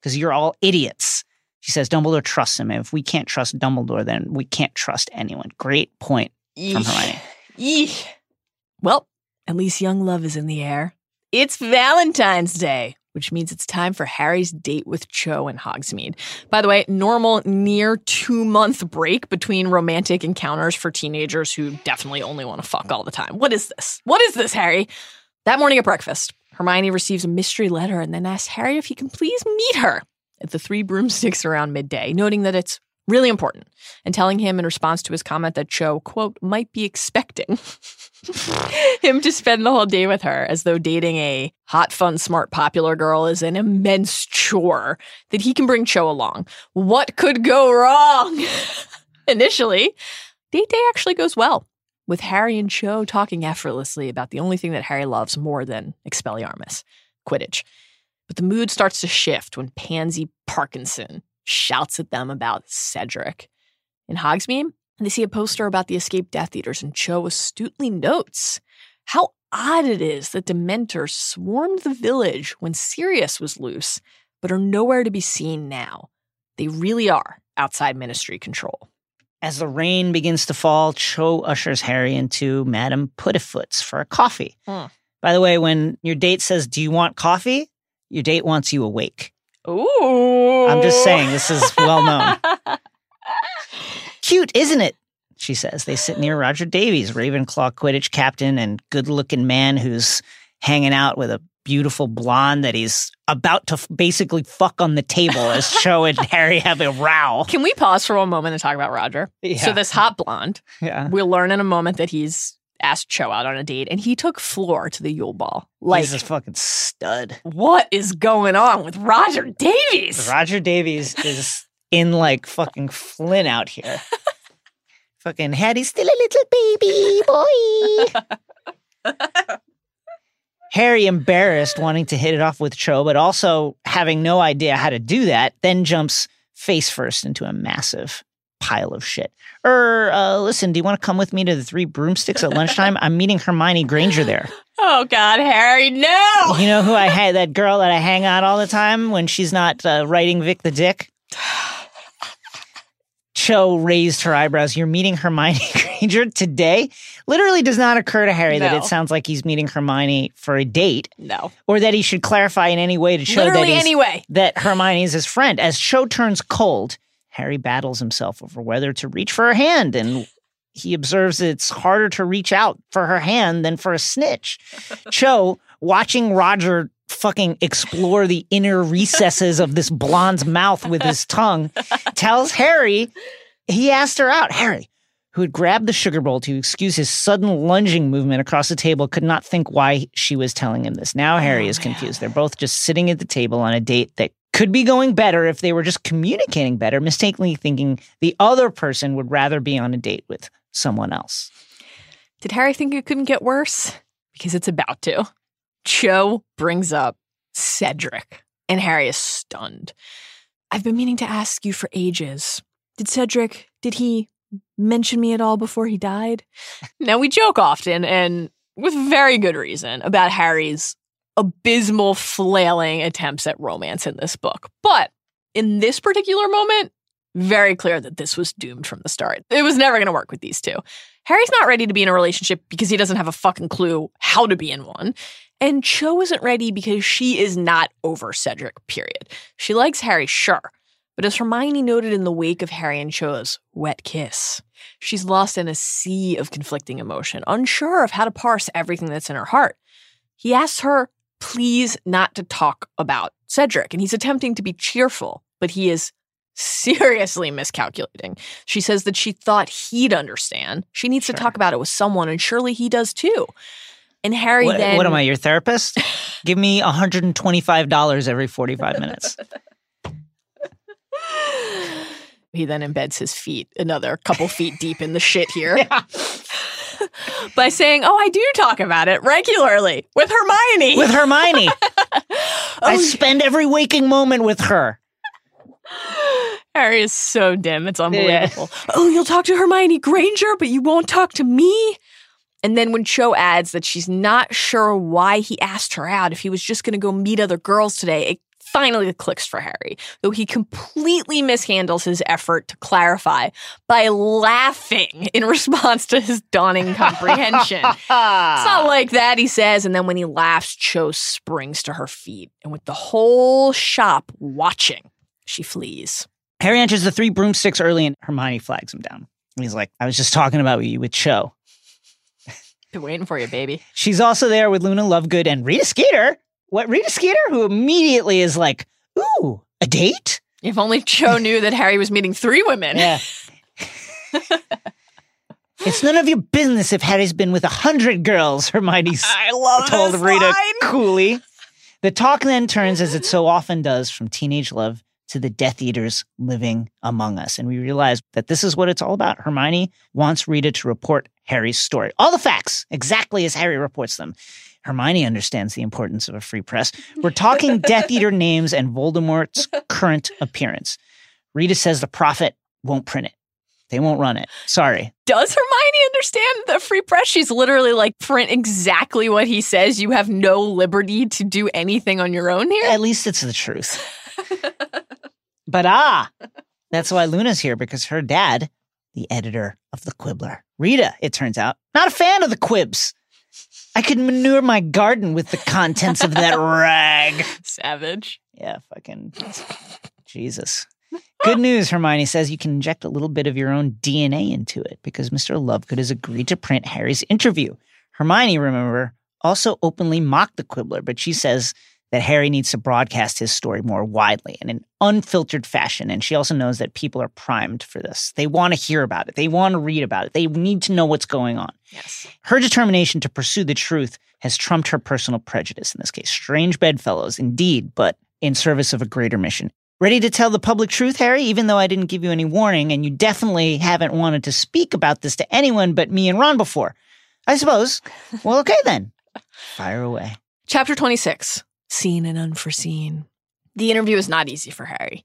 because you're all idiots. She says Dumbledore trusts him. And if we can't trust Dumbledore, then we can't trust anyone. Great point from Hermione. Eesh. Well, at least young love is in the air. It's Valentine's Day, which means it's time for Harry's date with Cho and Hogsmeade. By the way, normal near two month break between romantic encounters for teenagers who definitely only want to fuck all the time. What is this? What is this, Harry? That morning at breakfast, Hermione receives a mystery letter and then asks Harry if he can please meet her at the Three Broomsticks around midday, noting that it's really important and telling him in response to his comment that Cho, quote, might be expecting him to spend the whole day with her as though dating a hot, fun, smart, popular girl is an immense chore that he can bring Cho along. What could go wrong? Initially, date day actually goes well, with Harry and Cho talking effortlessly about the only thing that Harry loves more than Expelliarmus Quidditch. But the mood starts to shift when Pansy Parkinson shouts at them about Cedric. In Hogsmeade, they see a poster about the escaped Death Eaters, and Cho astutely notes how odd it is that Dementors swarmed the village when Sirius was loose, but are nowhere to be seen now. They really are outside ministry control. As the rain begins to fall, Cho ushers Harry into Madame Puddifoot's for a coffee. Hmm. By the way, when your date says, Do you want coffee? Your date wants you awake. Ooh. I'm just saying, this is well known. Cute, isn't it? She says. They sit near Roger Davies, Ravenclaw Quidditch captain and good looking man who's hanging out with a beautiful blonde that he's about to f- basically fuck on the table as Cho and Harry have a row. Can we pause for one moment and talk about Roger? Yeah. So, this hot blonde, Yeah. we'll learn in a moment that he's asked Cho out on a date, and he took Fleur to the Yule Ball. Like, He's a fucking stud. what is going on with Roger Davies? Roger Davies is in like fucking Flynn out here. fucking Hattie's still a little baby boy. Harry, embarrassed, wanting to hit it off with Cho, but also having no idea how to do that, then jumps face first into a massive pile of shit. Er, uh, listen, do you want to come with me to the Three Broomsticks at lunchtime? I'm meeting Hermione Granger there. Oh God, Harry, no! You know who I had? That girl that I hang out all the time when she's not uh, writing Vic the Dick. Cho raised her eyebrows. You're meeting Hermione Granger today? Literally does not occur to Harry that it sounds like he's meeting Hermione for a date No, or that he should clarify in any way to show that, literally he's, anyway. that Hermione is his friend. As Cho turns cold, Harry battles himself over whether to reach for her hand and he observes that it's harder to reach out for her hand than for a snitch. Cho, watching Roger fucking explore the inner recesses of this blonde's mouth with his tongue, tells Harry he asked her out. Harry, who had grabbed the sugar bowl to excuse his sudden lunging movement across the table, could not think why she was telling him this. Now Harry oh, is confused. They're both just sitting at the table on a date that could be going better if they were just communicating better, mistakenly thinking the other person would rather be on a date with someone else. Did Harry think it couldn't get worse? Because it's about to. Cho brings up Cedric, and Harry is stunned. I've been meaning to ask you for ages. Did Cedric, did he mention me at all before he died? now, we joke often, and with very good reason, about Harry's abysmal flailing attempts at romance in this book. But in this particular moment, very clear that this was doomed from the start. It was never going to work with these two. Harry's not ready to be in a relationship because he doesn't have a fucking clue how to be in one. And Cho isn't ready because she is not over Cedric, period. She likes Harry, sure. But as Hermione noted in the wake of Harry and Cho's wet kiss, she's lost in a sea of conflicting emotion, unsure of how to parse everything that's in her heart. He asks her, please not to talk about Cedric, and he's attempting to be cheerful, but he is seriously miscalculating. She says that she thought he'd understand. She needs Sure. to talk about it with someone, and surely he does too. And Harry What, then what am I, your therapist? Give me $125 every 45 minutes. he then embeds his feet another couple feet deep in the shit here by saying, "Oh, I do talk about it regularly with Hermione." With Hermione. I Oh, spend every waking moment with her. Harry is so dim; it's unbelievable. Oh, you'll talk to Hermione Granger, but you won't talk to me. And then when Cho adds that she's not sure why he asked her out, if he was just going to go meet other girls today, it finally clicks for Harry, though he completely mishandles his effort to clarify by laughing in response to his dawning comprehension. It's not like that, he says. And then when he laughs, Cho springs to her feet. And with the whole shop watching, she flees. Harry enters the three broomsticks early and Hermione flags him down. He's like, I was just talking about you with Cho. Been waiting for you, baby. She's also there with Luna Lovegood and Rita Skeeter. What Rita Skeeter, who immediately is like, "Ooh, a date?" If only Cho knew that Harry was meeting three women. Yeah. it's none of your business if Harry's been with a hundred girls. Hermione I love told Rita line. coolly. The talk then turns, as it so often does, from teenage love to the Death Eaters living among us. And we realize that this is what it's all about. Hermione wants Rita to report Harry's story. All the facts, exactly as Harry reports them. Hermione understands the importance of a free press. We're talking Death Eater names and Voldemort's current appearance. Rita says the prophet won't print it. They won't run it. Sorry. Does Hermione understand the free press? She's literally like, print exactly what he says. You have no liberty to do anything on your own here. At least it's the truth. but ah, that's why Luna's here because her dad, the editor of the Quibbler, Rita, it turns out, not a fan of the quibs. I could manure my garden with the contents of that rag. Savage. Yeah, fucking Jesus. Good news, Hermione says you can inject a little bit of your own DNA into it because Mr. Lovegood has agreed to print Harry's interview. Hermione, remember, also openly mocked the Quibbler, but she says that Harry needs to broadcast his story more widely in an unfiltered fashion. And she also knows that people are primed for this. They want to hear about it, they want to read about it, they need to know what's going on. Yes. Her determination to pursue the truth has trumped her personal prejudice in this case. Strange bedfellows, indeed, but in service of a greater mission. Ready to tell the public truth, Harry, even though I didn't give you any warning, and you definitely haven't wanted to speak about this to anyone but me and Ron before. I suppose. Well, okay then. Fire away. Chapter 26 Seen and Unforeseen. The interview is not easy for Harry.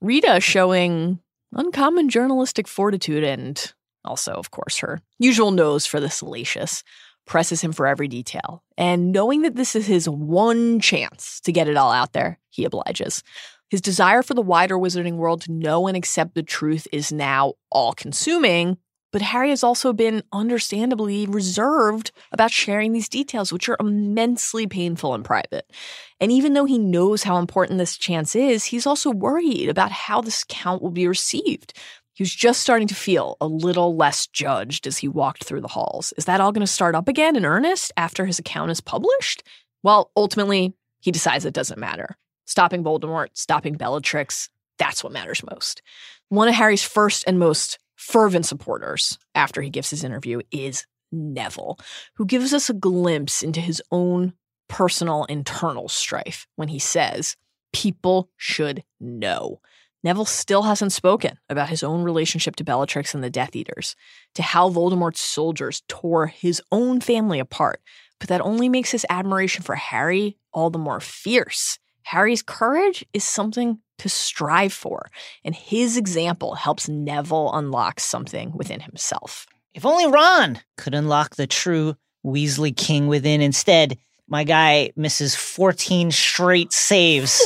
Rita showing uncommon journalistic fortitude and also, of course, her usual nose for the salacious presses him for every detail. And knowing that this is his one chance to get it all out there, he obliges. His desire for the wider wizarding world to know and accept the truth is now all consuming, but Harry has also been understandably reserved about sharing these details, which are immensely painful and private. And even though he knows how important this chance is, he's also worried about how this account will be received. He was just starting to feel a little less judged as he walked through the halls. Is that all going to start up again in earnest after his account is published? Well, ultimately, he decides it doesn't matter. Stopping Voldemort, stopping Bellatrix, that's what matters most. One of Harry's first and most fervent supporters after he gives his interview is Neville, who gives us a glimpse into his own personal internal strife when he says, People should know. Neville still hasn't spoken about his own relationship to Bellatrix and the Death Eaters, to how Voldemort's soldiers tore his own family apart, but that only makes his admiration for Harry all the more fierce. Harry's courage is something to strive for, and his example helps Neville unlock something within himself. If only Ron could unlock the true Weasley King within. Instead, my guy misses 14 straight saves.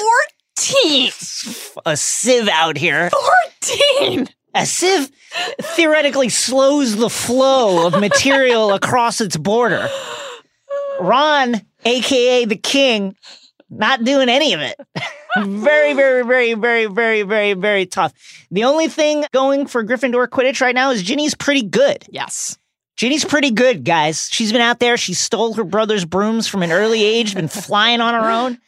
14! A sieve out here. 14! A sieve theoretically slows the flow of material across its border. Ron, aka the king, not doing any of it. very, very, very, very, very, very, very tough. The only thing going for Gryffindor Quidditch right now is Ginny's pretty good. Yes. Ginny's pretty good, guys. She's been out there. She stole her brother's brooms from an early age, been flying on her own.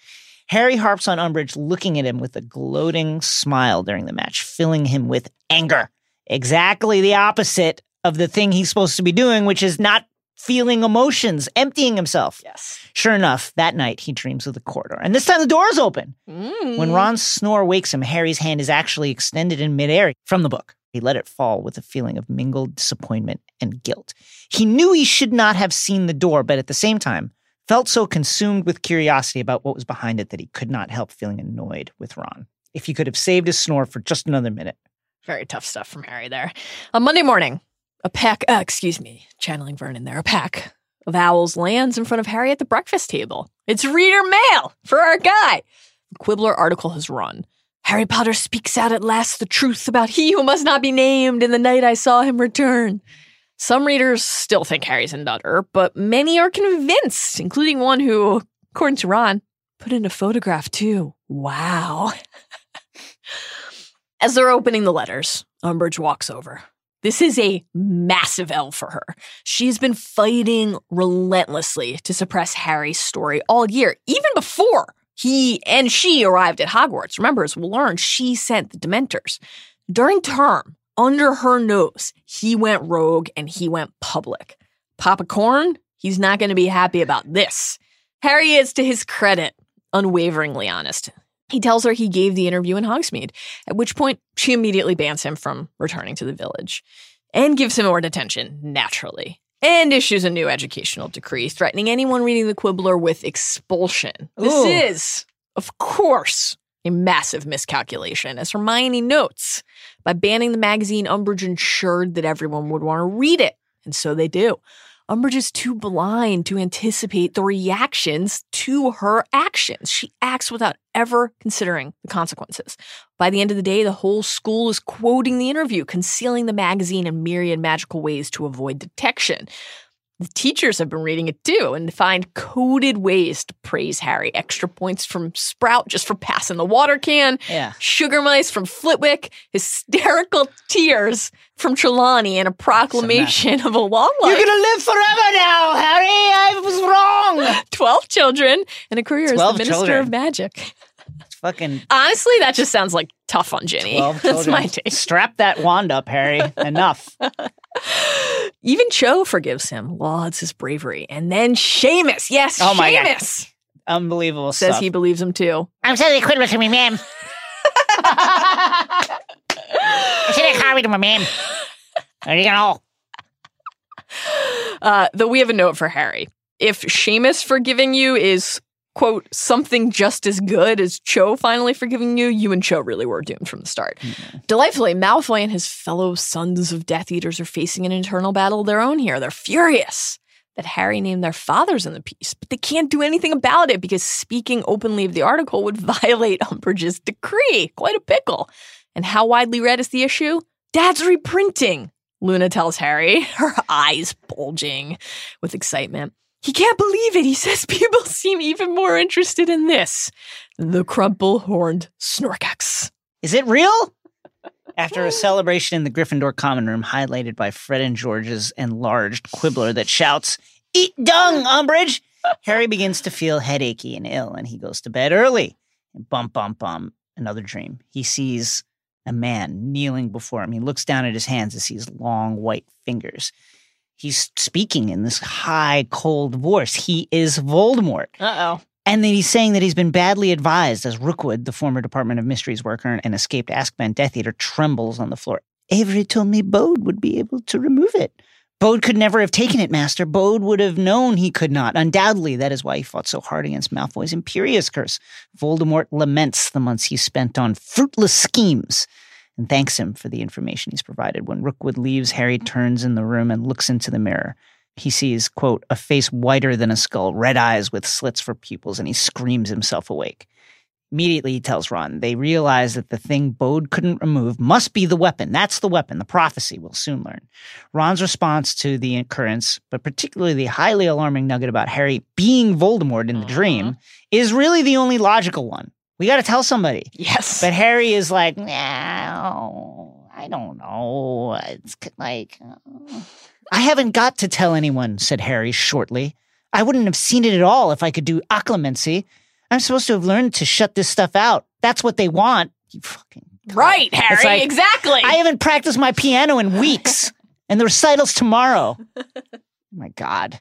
Harry harps on Umbridge, looking at him with a gloating smile during the match, filling him with anger. Exactly the opposite of the thing he's supposed to be doing, which is not feeling emotions, emptying himself. Yes. Sure enough, that night he dreams of the corridor. And this time the door is open. Mm. When Ron's snore wakes him, Harry's hand is actually extended in midair from the book. He let it fall with a feeling of mingled disappointment and guilt. He knew he should not have seen the door, but at the same time, felt so consumed with curiosity about what was behind it that he could not help feeling annoyed with Ron. If he could have saved his snore for just another minute. Very tough stuff from Harry there. On Monday morning, a pack, uh, excuse me, channeling Vernon there, a pack of owls lands in front of Harry at the breakfast table. It's reader mail for our guy. The Quibbler article has run. Harry Potter speaks out at last the truth about he who must not be named in the night I saw him return. Some readers still think Harry's a nutter, but many are convinced, including one who, according to Ron, put in a photograph too. Wow. As they're opening the letters, Umbridge walks over. This is a massive L for her. She's been fighting relentlessly to suppress Harry's story all year, even before he and she arrived at Hogwarts. Remember, as we'll learn, she sent the Dementors. During term, under her nose, he went rogue and he went public. Papa Corn, he's not going to be happy about this. Harry is, to his credit, unwaveringly honest. He tells her he gave the interview in Hogsmeade, at which point she immediately bans him from returning to the village and gives him more detention, naturally, and issues a new educational decree threatening anyone reading the Quibbler with expulsion. This Ooh. is, of course, a massive miscalculation, as Hermione notes. By banning the magazine, Umbridge ensured that everyone would want to read it, and so they do. Umbridge is too blind to anticipate the reactions to her actions. She acts without ever considering the consequences. By the end of the day, the whole school is quoting the interview, concealing the magazine in myriad magical ways to avoid detection. The teachers have been reading it too and find coded ways to praise Harry. Extra points from Sprout just for passing the water can. Yeah. Sugar mice from Flitwick. Hysterical tears from Trelawney and a proclamation of a long life. You're gonna live forever now, Harry. I was wrong. 12 children and a career as the Minister children. of Magic. It's fucking Honestly, that just sounds like tough on Ginny. twelve That's my take. Strap that wand up, Harry. Enough. Even Cho forgives him, lauds his bravery. And then Seamus, yes, Oh my God. Unbelievable says stuff. he believes him too. I'm sorry quit with me, ma'am. I said I carried him, ma'am. There you go. Uh, though we have a note for Harry. If Seamus forgiving you is, quote, something just as good as Cho finally forgiving you, you and Cho really were doomed from the start. Delightfully, Malfoy and his fellow sons of Death Eaters are facing an internal battle of their own here. They're furious that Harry named their fathers in the piece, but they can't do anything about it because speaking openly of the article would violate Umbridge's decree. Quite a pickle. And how widely read is the issue? Dad's reprinting, Luna tells Harry, her eyes bulging with excitement. He can't believe it. He says people seem even more interested in this the crumple horned Snorkack. Is it real? After a celebration in the Gryffindor common room, highlighted by Fred and George's enlarged quibbler that shouts, Eat dung, Umbridge! Harry begins to feel headachy and ill, and he goes to bed early. And bump, bump, bump, another dream. He sees a man kneeling before him. He looks down at his hands and sees long white fingers. He's speaking in this high, cold voice. He is Voldemort. Uh oh. And then he's saying that he's been badly advised as Rookwood, the former Department of Mysteries worker and escaped Azkaban Death Eater, trembles on the floor. Avery told me Bode would be able to remove it. Bode could never have taken it, Master. Bode would have known he could not. Undoubtedly, that is why he fought so hard against Malfoy's Imperius Curse. Voldemort laments the months he spent on fruitless schemes and thanks him for the information he's provided. When Rookwood leaves, Harry turns in the room and looks into the mirror. He sees, quote, a face whiter than a skull, red eyes with slits for pupils, and he screams himself awake. Immediately, he tells Ron, they realize that the thing Bode couldn't remove must be the weapon. That's the weapon, the prophecy, we'll soon learn. Ron's response to the occurrence, but particularly the highly alarming nugget about Harry being Voldemort in the dream, uh-huh. is really the only logical one. We got to tell somebody. Yes. But Harry is like, no, I don't know. It's like, I haven't got to tell anyone, said Harry shortly. I wouldn't have seen it at all if I could do occlumency. I'm supposed to have learned to shut this stuff out. That's what they want. You fucking. right, Harry. like, exactly. I haven't practiced my piano in weeks, and the recital's tomorrow. Oh my God.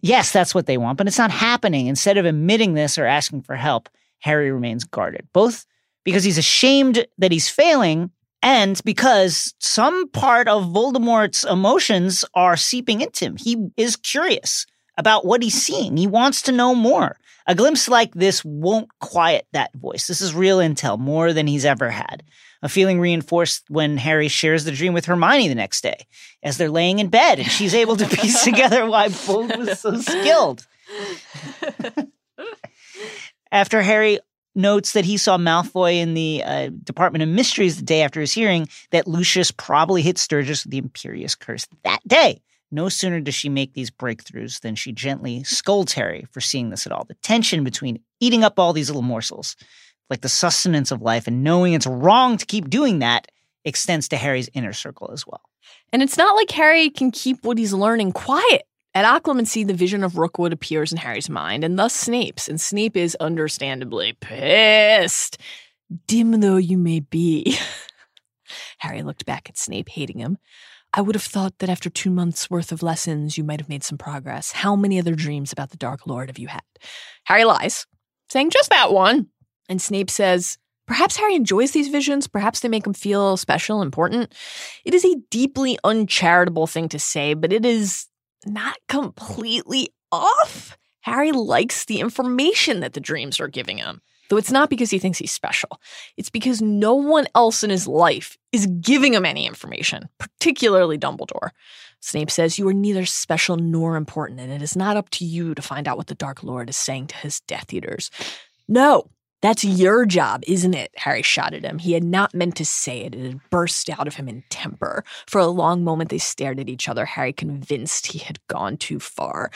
Yes, that's what they want, but it's not happening. Instead of admitting this or asking for help, Harry remains guarded, both because he's ashamed that he's failing and because some part of Voldemort's emotions are seeping into him. He is curious about what he's seeing, he wants to know more. A glimpse like this won't quiet that voice. This is real intel, more than he's ever had. A feeling reinforced when Harry shares the dream with Hermione the next day as they're laying in bed and she's able to piece together why Bode was so skilled. After Harry notes that he saw Malfoy in the uh, Department of Mysteries the day after his hearing, that Lucius probably hit Sturgis with the Imperius Curse that day. No sooner does she make these breakthroughs than she gently scolds Harry for seeing this at all. The tension between eating up all these little morsels, like the sustenance of life, and knowing it's wrong to keep doing that, extends to Harry's inner circle as well. And it's not like Harry can keep what he's learning quiet. At Occlumency, the vision of Rookwood appears in Harry's mind, and thus Snape's. And Snape is understandably pissed. Dim though you may be. Harry looked back at Snape, hating him. I would have thought that after two months' worth of lessons, you might have made some progress. How many other dreams about the Dark Lord have you had? Harry lies, saying just that one. And Snape says, Perhaps Harry enjoys these visions. Perhaps they make him feel special, important. It is a deeply uncharitable thing to say, but it is not completely off. Harry likes the information that the dreams are giving him. Though it's not because he thinks he's special. It's because no one else in his life is giving him any information, particularly Dumbledore. Snape says, You are neither special nor important, and it is not up to you to find out what the Dark Lord is saying to his Death Eaters. No, That's your job, isn't it? Harry shot at him. He had not meant to say it. It had burst out of him in temper. For a long moment, they stared at each other, Harry convinced he had gone too far.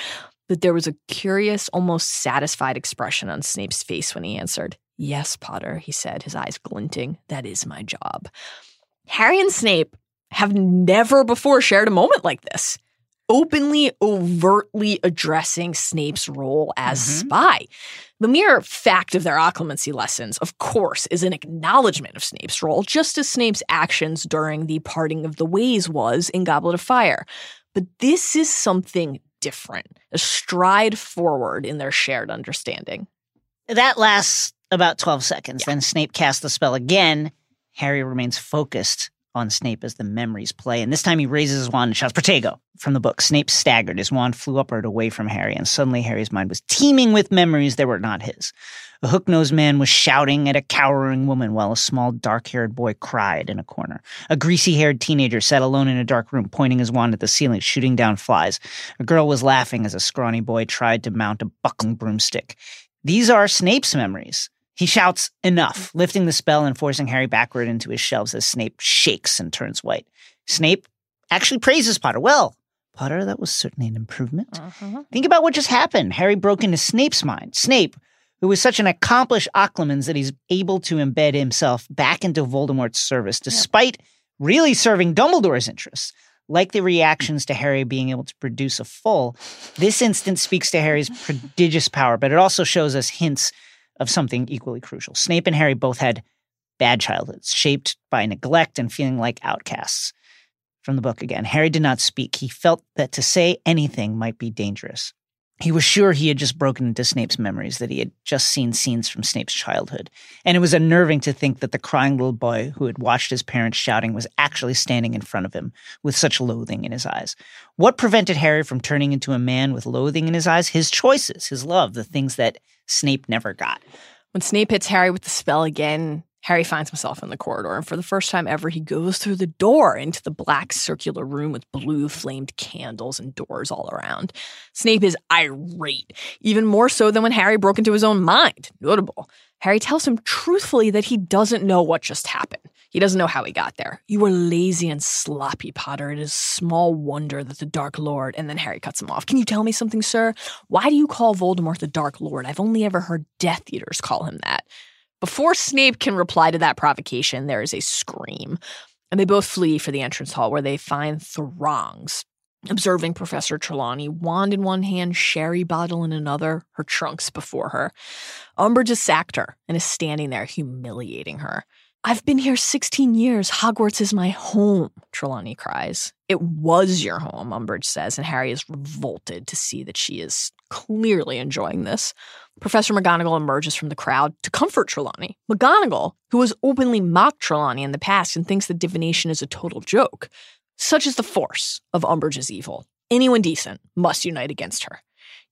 But there was a curious, almost satisfied expression on Snape's face when he answered. Yes, Potter, he said, his eyes glinting. That is my job. Harry and Snape have never before shared a moment like this openly, overtly addressing Snape's role as Mhm. spy. The mere fact of their occlumency lessons, of course, is an acknowledgement of Snape's role, just as Snape's actions during the parting of the ways was in Goblet of Fire. But this is something different, a stride forward in their shared understanding. That lasts about 12 seconds. Then Snape casts the spell again. Harry remains focused on Snape as the memories play. And this time he raises his wand and shouts, Protego! From the book, Snape staggered. His wand flew upward away from Harry, and suddenly Harry's mind was teeming with memories that were not his. A hook nosed man was shouting at a cowering woman while a small dark haired boy cried in a corner. A greasy haired teenager sat alone in a dark room, pointing his wand at the ceiling, shooting down flies. A girl was laughing as a scrawny boy tried to mount a buckling broomstick. These are Snape's memories. He shouts, Enough, lifting the spell and forcing Harry backward into his shelves as Snape shakes and turns white. Snape actually praises Potter. Well, Potter, that was certainly an improvement. Mm-hmm. Think about what just happened. Harry broke into Snape's mind. Snape, who was such an accomplished Occlumens that he's able to embed himself back into Voldemort's service, despite really serving Dumbledore's interests. Like the reactions to Harry being able to produce a full, this instance speaks to Harry's prodigious power, but it also shows us hints of something equally crucial. Snape and Harry both had bad childhoods, shaped by neglect and feeling like outcasts. From the book again, Harry did not speak. He felt that to say anything might be dangerous. He was sure he had just broken into Snape's memories, that he had just seen scenes from Snape's childhood. And it was unnerving to think that the crying little boy who had watched his parents shouting was actually standing in front of him with such loathing in his eyes. What prevented Harry from turning into a man with loathing in his eyes? His choices, his love, the things that Snape never got. When Snape hits Harry with the spell again, Harry finds himself in the corridor, and for the first time ever, he goes through the door into the black circular room with blue flamed candles and doors all around. Snape is irate, even more so than when Harry broke into his own mind. Notable. Harry tells him truthfully that he doesn't know what just happened. He doesn't know how he got there. You were lazy and sloppy, Potter. It is small wonder that the Dark Lord. And then Harry cuts him off. Can you tell me something, sir? Why do you call Voldemort the Dark Lord? I've only ever heard Death Eaters call him that. Before Snape can reply to that provocation, there is a scream, and they both flee for the entrance hall where they find throngs. Observing Professor Trelawney, wand in one hand, sherry bottle in another, her trunks before her. Umbridge has sacked her and is standing there humiliating her. I've been here 16 years. Hogwarts is my home, Trelawney cries. It was your home, Umbridge says, and Harry is revolted to see that she is clearly enjoying this. Professor McGonagall emerges from the crowd to comfort Trelawney. McGonagall, who has openly mocked Trelawney in the past and thinks that divination is a total joke. Such is the force of Umbridge's evil. Anyone decent must unite against her,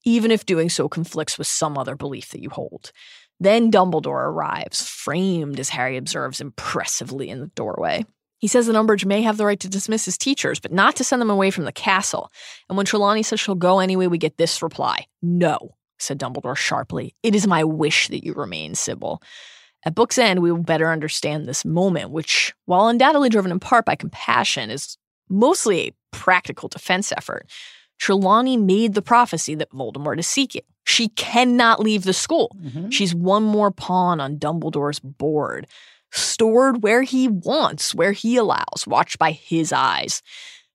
even if doing so conflicts with some other belief that you hold. Then Dumbledore arrives, framed as Harry observes impressively in the doorway. He says that Umbridge may have the right to dismiss his teachers, but not to send them away from the castle. And when Trelawney says she'll go anyway, we get this reply No, said Dumbledore sharply. It is my wish that you remain, Sybil. At book's end, we will better understand this moment, which, while undoubtedly driven in part by compassion, is mostly a practical defense effort. Trelawney made the prophecy that Voldemort is seeking. She cannot leave the school. Mm-hmm. She's one more pawn on Dumbledore's board, stored where he wants, where he allows, watched by his eyes.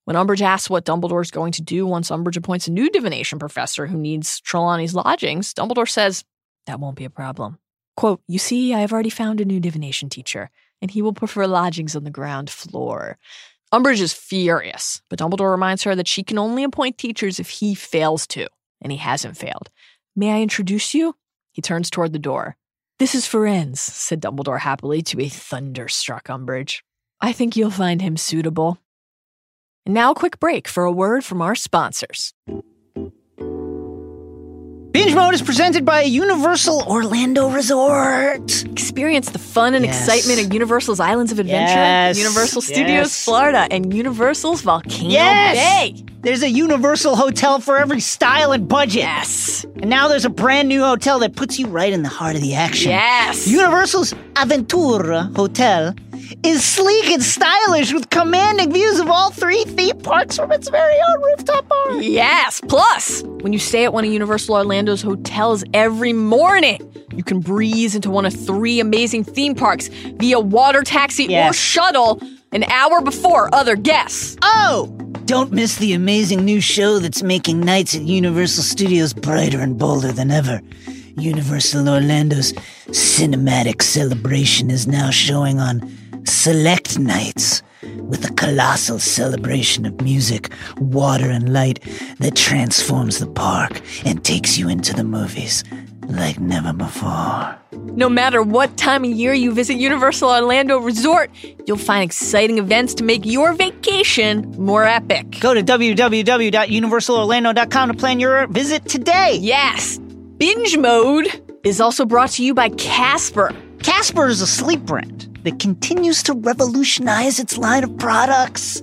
When Umbridge asks what Dumbledore's going to do once Umbridge appoints a new divination professor who needs Trelawney's lodgings, Dumbledore says, That won't be a problem. Quote, You see, I have already found a new divination teacher, and he will prefer lodgings on the ground floor. Umbridge is furious, but Dumbledore reminds her that she can only appoint teachers if he fails to, and he hasn't failed. May I introduce you? He turns toward the door. This is Firenze, said Dumbledore happily to a thunderstruck Umbridge. I think you'll find him suitable. And now a quick break for a word from our sponsors. Binge Mode is presented by Universal Orlando Resort. Experience the fun and Yes. excitement of Universal's Islands of Adventure, Yes. Universal Studios Yes. Florida, and Universal's Volcano Yes! Bay. There's a Universal hotel for every style and budget. Yes. And now there's a brand new hotel that puts you right in the heart of the action. Yes. Universal's Aventura Hotel is sleek and stylish with commanding views of all three theme parks from its very own rooftop bar. Yes. Plus, when you stay at one of Universal Orlando's hotels every morning, you can breeze into one of three amazing theme parks via water taxi or shuttle an hour before other guests. Oh! Don't miss the amazing new show that's making nights at Universal Studios brighter and bolder than ever. Universal Orlando's cinematic celebration is now showing on select nights with a colossal celebration of music, water, and light that transforms the park and takes you into the movies like never before. No matter what time of year you visit Universal Orlando Resort, you'll find exciting events to make your vacation more epic. Go to www.universalorlando.com to plan your visit today. Yes. Binge Mode is also brought to you by Casper. Casper is a sleep brand that continues to revolutionize its line of products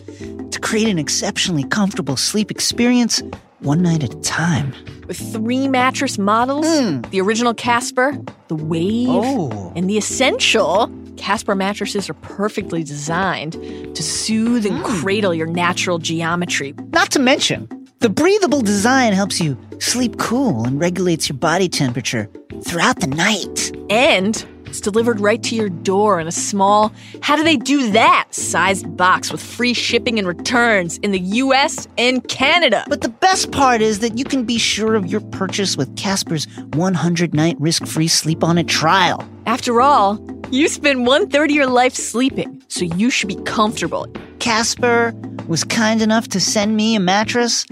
to create an exceptionally comfortable sleep experience one night at a time. With three mattress models hmm. the original Casper, the Wave, Oh. and the Essential. Casper mattresses are perfectly designed to soothe and hmm. cradle your natural geometry. Not to mention, the breathable design helps you sleep cool and regulates your body temperature throughout the night. And it's delivered right to your door in a small, how do they do that? Sized box with free shipping and returns in the US and Canada. But the best part is that you can be sure of your purchase with Casper's 100 night risk free sleep on it trial. After all, you spend one third of your life sleeping, so you should be comfortable. Casper was kind enough to send me a mattress.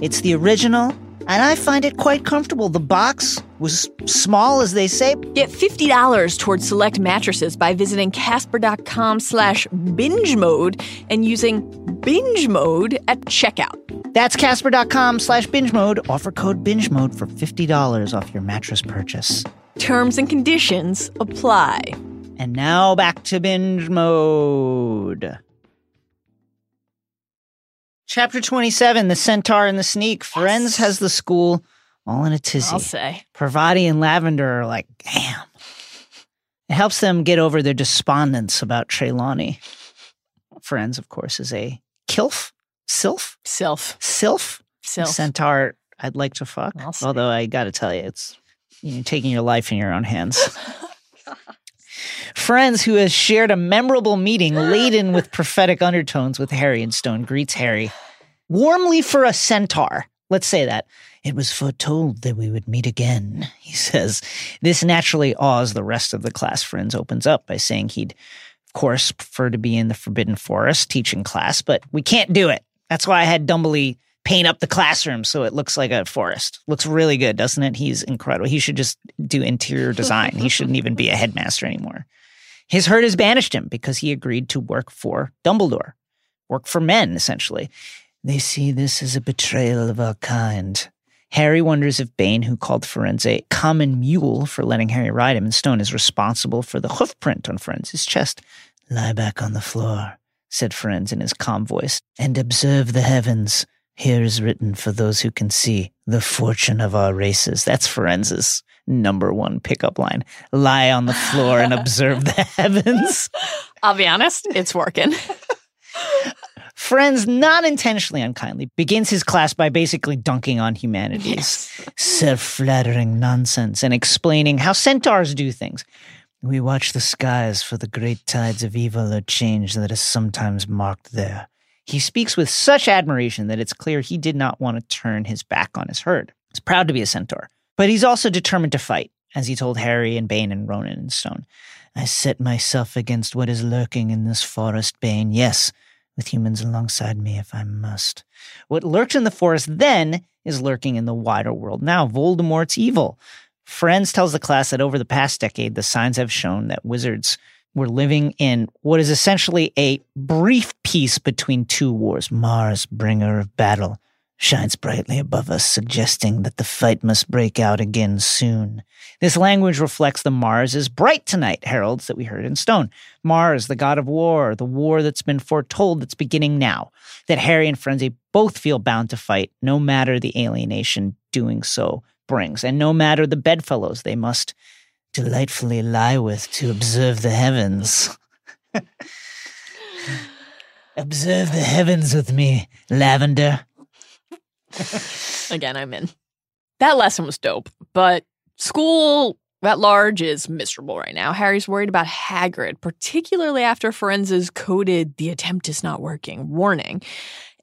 It's the original, and I find it quite comfortable. The box was small, as they say. Get $50 towards select mattresses by visiting casper.com slash binge mode and using binge mode at checkout. That's casper.com slash binge mode. Offer code binge mode for $50 off your mattress purchase. Terms and conditions apply. And now back to binge mode. Chapter 27 The Centaur and the Sneak. Firenze has the school all in a tizzy. I'll say. Parvati and Lavender are like, damn. It helps them get over their despondence about Trelawney. Firenze, of course, is a kilf, sylph, Self. sylph, Self. centaur. I'd like to fuck. Although I got to tell you, it's you're taking your life in your own hands. Firenze who has shared a memorable meeting laden with prophetic undertones with Harry and Stone greets Harry warmly for a centaur. Let's say that. It was foretold that we would meet again, he says. This naturally awes the rest of the class. Firenze opens up by saying he'd, of course, prefer to be in the Forbidden Forest teaching class, but we can't do it. That's why I had Dumbly paint up the classroom so it looks like a forest. Looks really good, doesn't it? He's incredible. He should just do interior design. he shouldn't even be a headmaster anymore. His herd has banished him because he agreed to work for Dumbledore, work for men, essentially. They see this as a betrayal of our kind. Harry wonders if Bane, who called Firenze a common mule for letting Harry ride him in stone, is responsible for the hoof print on Firenze's chest. Lie back on the floor, said Firenze in his calm voice, and observe the heavens. Here is written for those who can see the fortune of our races. That's Firenze's number one pickup line. Lie on the floor and observe the heavens. I'll be honest, it's working. Firenze, not intentionally unkindly, begins his class by basically dunking on humanities. Self flattering nonsense and explaining how centaurs do things. We watch the skies for the great tides of evil or change that is sometimes marked there. He speaks with such admiration that it's clear he did not want to turn his back on his herd. He's proud to be a centaur, but he's also determined to fight, as he told Harry and Bane and Ronan and Stone. I set myself against what is lurking in this forest, Bane. Yes, with humans alongside me if I must. What lurked in the forest then is lurking in the wider world now. Voldemort's evil. Firenze tells the class that over the past decade, the signs have shown that wizards were living in what is essentially a brief peace between two wars Mars, bringer of battle, shines brightly above us, suggesting that the fight must break out again soon. This language reflects the Mars is bright tonight heralds that we heard in Stone. Mars, the god of war, the war that's been foretold that's beginning now. That Harry and Firenze both feel bound to fight, no matter the alienation doing so brings, and no matter the bedfellows they must delightfully lie with to observe the heavens. observe the heavens with me, Lavender. Again, I'm in. That lesson was dope, but school at large is miserable right now. Harry's worried about Hagrid, particularly after Firenze's coded the attempt is not working warning.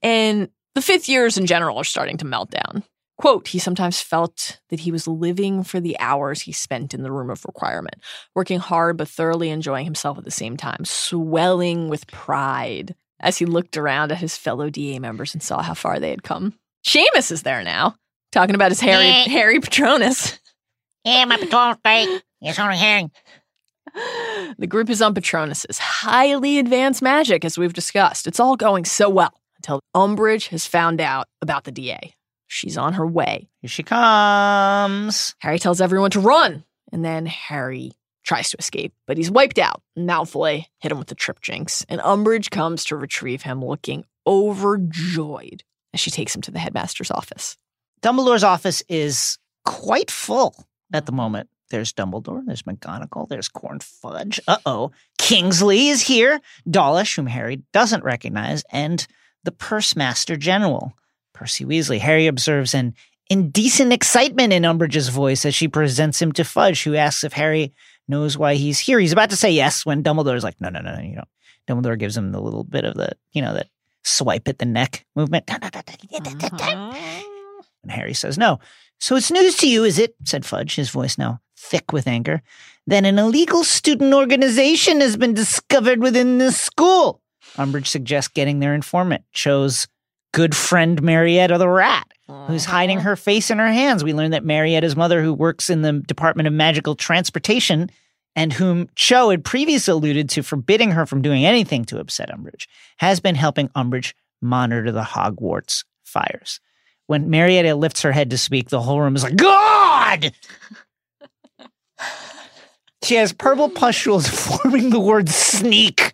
And the fifth years in general are starting to melt down. Quote, he sometimes felt that he was living for the hours he spent in the room of requirement, working hard but thoroughly enjoying himself at the same time, swelling with pride as he looked around at his fellow DA members and saw how far they had come. Seamus is there now, talking about his Harry Eh. Harry Patronus. Yeah, my patrol's great. It's only Harry. The group is on Patronus's highly advanced magic, as we've discussed. It's all going so well until Umbridge has found out about the DA. She's on her way. Here she comes. Harry tells everyone to run, and then Harry tries to escape, but he's wiped out. Malfoy hit him with the trip jinx, and Umbridge comes to retrieve him, looking overjoyed she takes him to the headmaster's office. Dumbledore's office is quite full at the moment. There's Dumbledore, there's McGonagall, there's Corn Fudge. Uh oh. Kingsley is here, Dawlish, whom Harry doesn't recognize, and the Purse Master General, Percy Weasley. Harry observes an indecent excitement in Umbridge's voice as she presents him to Fudge, who asks if Harry knows why he's here. He's about to say yes when Dumbledore's like, no, no, no, no, you don't. Dumbledore gives him the little bit of the, you know, that swipe at the neck movement. Uh-huh. And Harry says no. So it's news to you, is it? said Fudge, his voice now thick with anger. Then an illegal student organization has been discovered within this school. Umbridge suggests getting their informant. Cho's good friend Marietta the rat, who's hiding uh-huh. her face in her hands. We learn that Marietta's mother, who works in the Department of Magical Transportation, and whom Cho had previously alluded to forbidding her from doing anything to upset Umbridge, has been helping Umbridge monitor the Hogwarts fires. When Marietta lifts her head to speak, the whole room is like, God! she has purple pustules forming the word sneak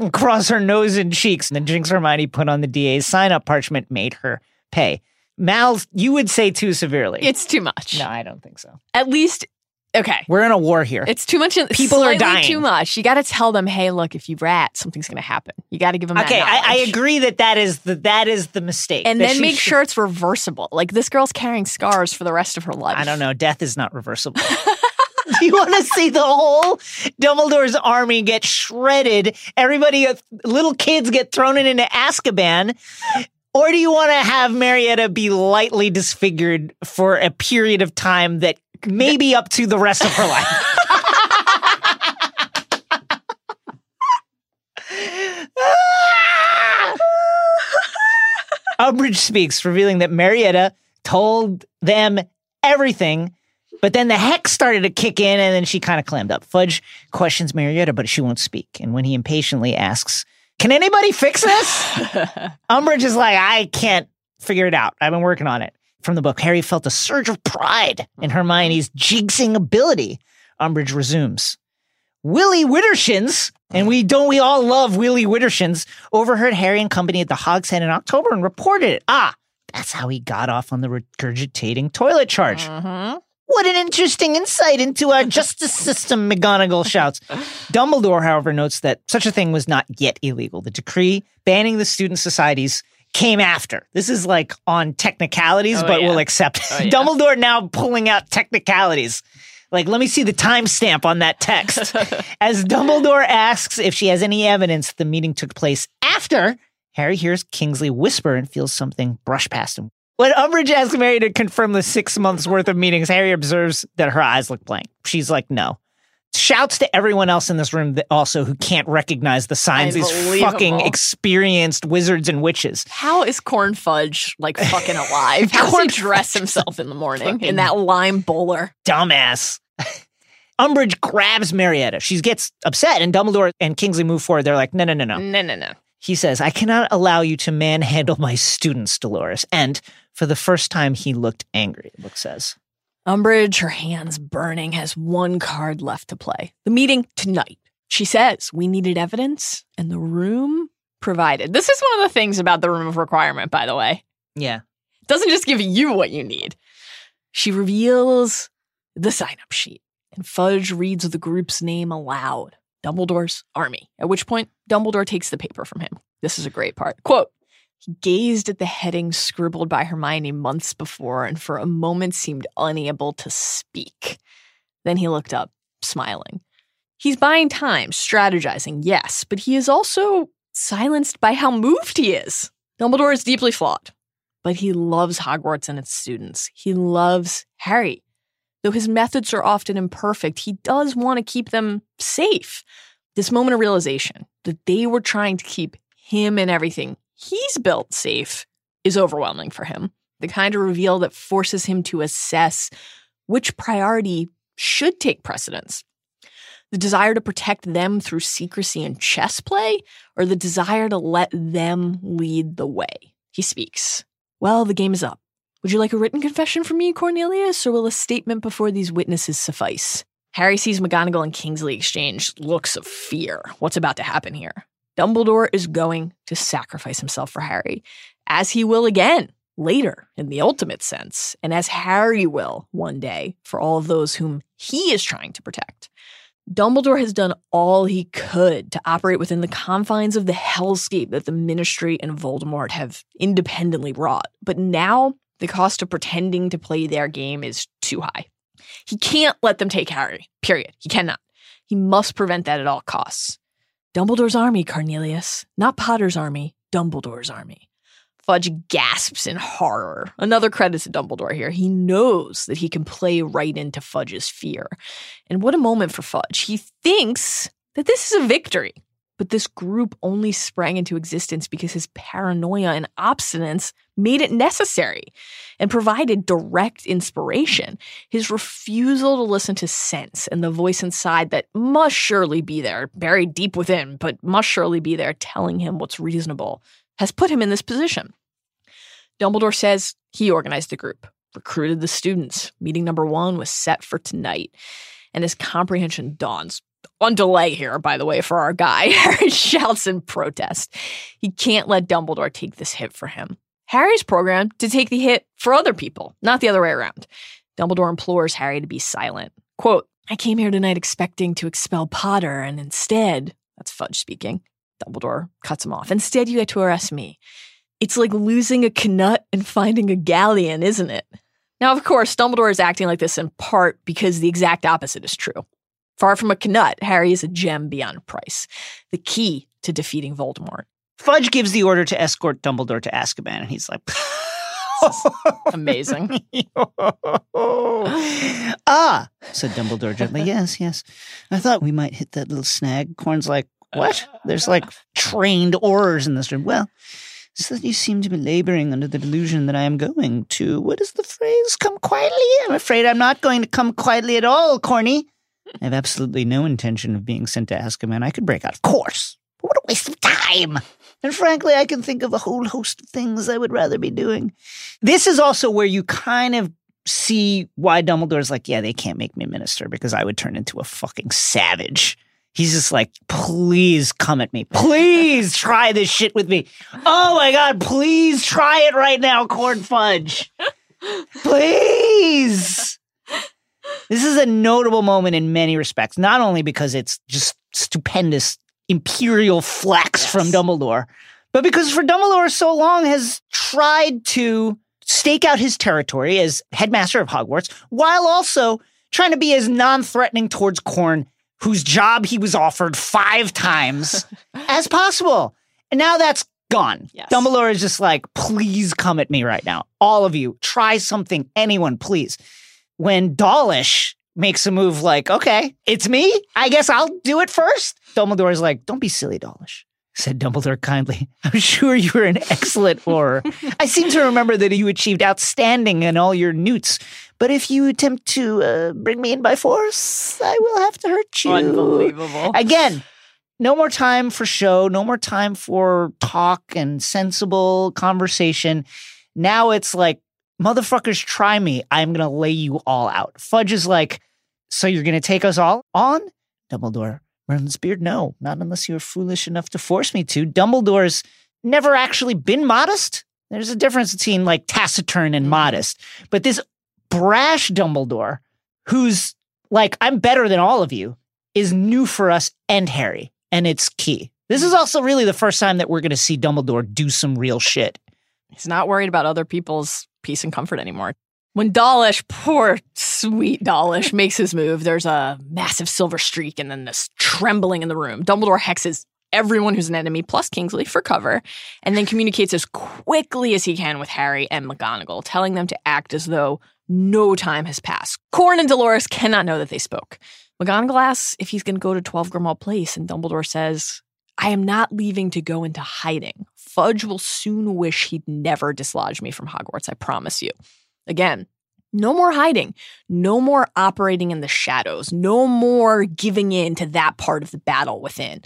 across her nose and cheeks. And then Jinx Hermione put on the DA's sign up parchment, made her pay. Mal, you would say too severely. It's too much. no, I don't think so. At least, okay. We're in a war here. It's too much. People are dying. Too much. You got to tell them, hey, look, if you rat, something's going to happen. You got to give them that okay, I, I agree that that is the that is the mistake. And then make should- sure it's reversible. Like this girl's carrying scars for the rest of her life. I don't know. Death is not reversible. Do you want to see the whole Dumbledore's army get shredded? Everybody, uh, little kids get thrown in into Azkaban. Or do you want to have Marietta be lightly disfigured for a period of time that maybe up to the rest of her life? Umbridge speaks, revealing that Marietta told them everything, but then the hex started to kick in and then she kind of clammed up. Fudge questions Marietta, but she won't speak. And when he impatiently asks, Can anybody fix this? Umbridge is like, I can't figure it out. I've been working on it. From the book, Harry felt a surge of pride in Hermione's jigsing ability. Umbridge resumes. Willy Widdershins, and we don't we all love Willy Widdershins, overheard Harry and company at the Hog's Head in October and reported it. Ah, that's how he got off on the regurgitating toilet charge. What an interesting insight into our justice system, McGonagall shouts. Dumbledore, however, notes that such a thing was not yet illegal. The decree banning the student societies came after. This is like on technicalities, Oh, but yeah. we'll accept. Oh, yeah. Dumbledore now pulling out technicalities. Like, let me see the timestamp on that text. As Dumbledore asks if she has any evidence the meeting took place after, Harry hears Kingsley whisper and feels something brush past him. When Umbridge asks Mary to confirm the six months worth of meetings, Harry observes that her eyes look blank. She's like, no. Shouts to everyone else in this room that also who can't recognize the signs, these fucking experienced wizards and witches. How is Corn Fudge like fucking alive? How does he dress himself in the morning in that lime bowler? dumbass. Umbridge grabs Marietta. She gets upset, and Dumbledore and Kingsley move forward. They're like, no, no, no, no. No, no, no. He says, I cannot allow you to manhandle my students, Dolores. And for the first time, he looked angry, the book says. Umbridge, her hands burning, has one card left to play. The meeting tonight. She says, We needed evidence, and the room provided. This is one of the things about the room of requirement, by the way. Yeah. It doesn't just give you what you need. She reveals the sign up sheet, and Fudge reads the group's name aloud Dumbledore's Army. At which point, Dumbledore takes the paper from him. This is a great part. Quote, gazed at the heading scribbled by Hermione months before and for a moment seemed unable to speak. Then he looked up, smiling. He's buying time, strategizing, yes, but he is also silenced by how moved he is. Dumbledore is deeply flawed, but he loves Hogwarts and its students. He loves Harry. Though his methods are often imperfect, he does want to keep them safe. This moment of realization that they were trying to keep him and everything he's built safe is overwhelming for him. The kind of reveal that forces him to assess which priority should take precedence. The desire to protect them through secrecy and chess play, or the desire to let them lead the way. He speaks. Well, the game is up. Would you like a written confession from me, Cornelius, or will a statement before these witnesses suffice? Harry sees McGonagall and Kingsley exchange looks of fear. What's about to happen here? Dumbledore is going to sacrifice himself for Harry, as he will again later in the ultimate sense, and as Harry will one day for all of those whom he is trying to protect. Dumbledore has done all he could to operate within the confines of the hellscape that the Ministry and Voldemort have independently wrought. But now the cost of pretending to play their game is too high. He can't let them take Harry, period. He cannot. He must prevent that at all costs. Dumbledore's army, Cornelius. Not Potter's army, Dumbledore's army. Fudge gasps in horror. Another credit to Dumbledore here. He knows that he can play right into Fudge's fear. And what a moment for Fudge. He thinks that this is a victory. But this group only sprang into existence because his paranoia and obstinance made it necessary and provided direct inspiration. His refusal to listen to sense and the voice inside that must surely be there, buried deep within, but must surely be there telling him what's reasonable, has put him in this position. Dumbledore says he organized the group, recruited the students. Meeting number one was set for tonight, and his comprehension dawns. On delay here, by the way, for our guy. Harry shouts in protest. He can't let Dumbledore take this hit for him. Harry's programmed to take the hit for other people, not the other way around. Dumbledore implores Harry to be silent. Quote, I came here tonight expecting to expel Potter, and instead, that's Fudge speaking, Dumbledore cuts him off. Instead, you get to arrest me. It's like losing a Knut and finding a galleon, isn't it? Now, of course, Dumbledore is acting like this in part because the exact opposite is true. Far from a Knut, Harry is a gem beyond price, the key to defeating Voldemort. Fudge gives the order to escort Dumbledore to Azkaban, and he's like, Amazing. ah, said Dumbledore gently. Yes, yes. I thought we might hit that little snag. Corn's like, what? There's like trained Aurors in this room. Well, so that you seem to be laboring under the delusion that I am going to, what is the phrase? Come quietly? I'm afraid I'm not going to come quietly at all, Corny. I have absolutely no intention of being sent to Azkaban. I could break out, of course. But what a waste of time. And frankly, I can think of a whole host of things I would rather be doing. This is also where you kind of see why Dumbledore's like, yeah, they can't make me minister because I would turn into a fucking savage. He's just like, please come at me. Please try this shit with me. Oh my God, please try it right now, corn fudge. Please. This is a notable moment in many respects, not only because it's just stupendous imperial flex from Dumbledore, but because for Dumbledore so long has tried to stake out his territory as headmaster of Hogwarts while also trying to be as non-threatening towards Corn, whose job he was offered five times as possible. And now that's gone. Yes. Dumbledore is just like, please come at me right now. All of you, try something. Anyone, please. When Dawlish makes a move like, okay, it's me. I guess I'll do it first. Dumbledore's like, don't be silly, Dawlish. Said Dumbledore kindly. I'm sure you were an excellent Auror. I seem to remember that you achieved outstanding in all your newts. But if you attempt to uh, bring me in by force, I will have to hurt you. Unbelievable. Again, no more time for show, no more time for talk and sensible conversation. Now it's like, motherfuckers, try me. I'm going to lay you all out. Fudge is like, so you're going to take us all on? Dumbledore runs beard. No, not unless you're foolish enough to force me to. Dumbledore's never actually been modest. There's a difference between like taciturn and mm. modest. But this brash Dumbledore, who's like, I'm better than all of you, is new for us and Harry. And it's key. This is also really the first time that we're going to see Dumbledore do some real shit. He's not worried about other people's peace and comfort anymore. When Dawlish, poor sweet Dawlish, makes his move, there's a massive silver streak and then this trembling in the room. Dumbledore hexes everyone who's an enemy plus Kingsley for cover and then communicates as quickly as he can with Harry and McGonagall, telling them to act as though no time has passed. Corn and Dolores cannot know that they spoke. McGonagall asks if he's going to go to 12 Grimmauld Place, and Dumbledore says, I am not leaving to go into hiding. Fudge will soon wish he'd never dislodged me from Hogwarts, I promise you. Again, no more hiding, no more operating in the shadows, no more giving in to that part of the battle within.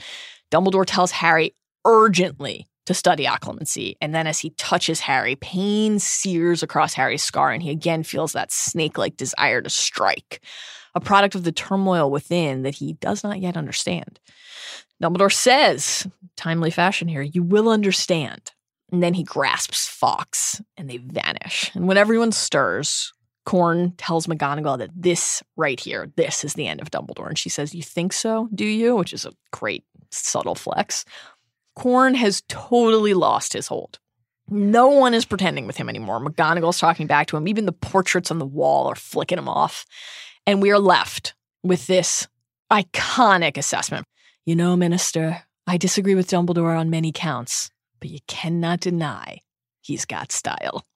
Dumbledore tells Harry urgently to study occlumency, and then as he touches Harry, pain sears across Harry's scar, and he again feels that snake like desire to strike, a product of the turmoil within that he does not yet understand. Dumbledore says, timely fashion here, you will understand. And then he grasps Fawkes and they vanish. And when everyone stirs, Corn tells McGonagall that this right here, this is the end of Dumbledore. And she says, You think so, do you? Which is a great subtle flex. Corn has totally lost his hold. No one is pretending with him anymore. McGonagall's talking back to him. Even the portraits on the wall are flicking him off. And we are left with this iconic assessment. You know, Minister, I disagree with Dumbledore on many counts, but you cannot deny he's got style.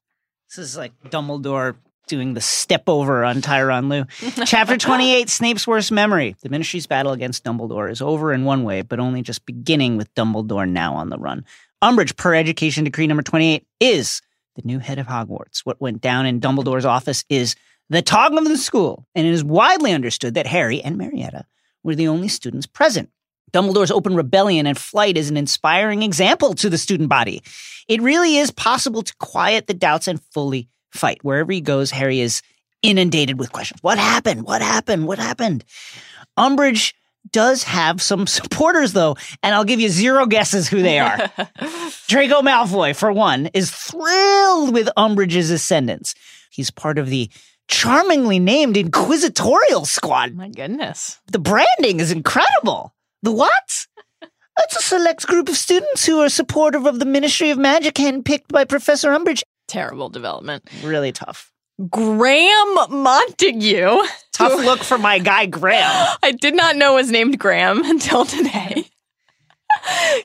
This is like Dumbledore doing the step over on Tyronn Lue. Chapter 28 Snape's Worst Memory. The Ministry's battle against Dumbledore is over in one way, but only just beginning with Dumbledore now on the run. Umbridge, per Education Decree number 28, is the new head of Hogwarts. What went down in Dumbledore's office is the talk of the school, and it is widely understood that Harry and Marietta were the only students present. Dumbledore's open rebellion and flight is an inspiring example to the student body. It really is possible to quiet the doubts and fully fight. Wherever he goes, Harry is inundated with questions. What happened? What happened? What happened? Umbridge does have some supporters, though, and I'll give you zero guesses who they are. Draco Malfoy, for one, is thrilled with Umbridge's ascendance. He's part of the charmingly named Inquisitorial Squad. My goodness. The branding is incredible. The what? It's a select group of students who are supportive of the Ministry of Magic handpicked by Professor Umbridge. Terrible development. Really tough. Graham Montague. Tough look for my guy Graham. I did not know was named Graham until today.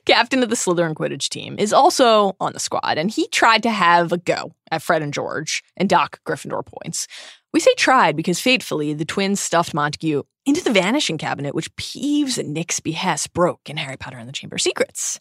Captain of the Slytherin Quidditch team is also on the squad, and he tried to have a go at Fred and George and dock Gryffindor points. We say tried because fatefully the twins stuffed Montague into the vanishing cabinet, which Peeves at Nick's behest broke in Harry Potter and the Chamber of Secrets.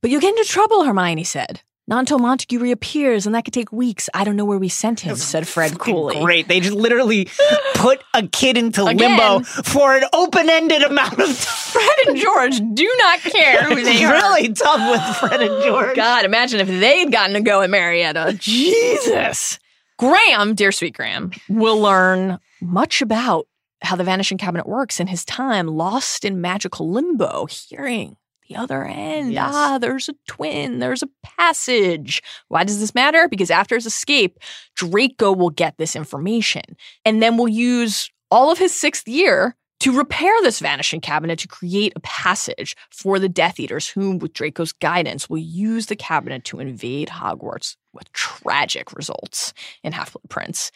But you'll get into trouble, Hermione said. Not until Montague reappears, and that could take weeks. I don't know where we sent him, said Fred coolly. Great. They just literally put a kid into Again. limbo for an open ended amount of time. Fred and George do not care who they are. really tough with Fred and oh, George. God, imagine if they'd gotten to go at Marietta. Jesus. Graham, dear sweet Graham, will learn much about how the vanishing cabinet works in his time lost in magical limbo, hearing the other end. Yes. Ah, there's a twin, there's a passage. Why does this matter? Because after his escape, Draco will get this information and then will use all of his sixth year to repair this vanishing cabinet to create a passage for the Death Eaters, whom, with Draco's guidance, will use the cabinet to invade Hogwarts with tragic results in Half Blood Prince.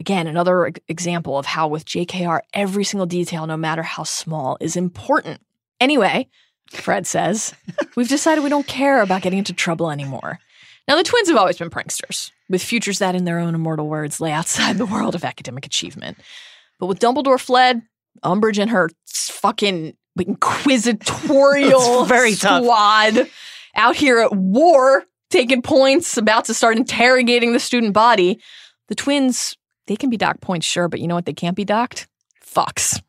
Again, another example of how, with JKR, every single detail, no matter how small, is important. Anyway, Fred says, we've decided we don't care about getting into trouble anymore. Now, the twins have always been pranksters, with futures that, in their own immortal words, lay outside the world of academic achievement. But with Dumbledore fled, Umbridge and her fucking inquisitorial very tough. squad out here at war, taking points, about to start interrogating the student body. The twins, they can be docked points, sure, but you know what they can't be docked? Fucks.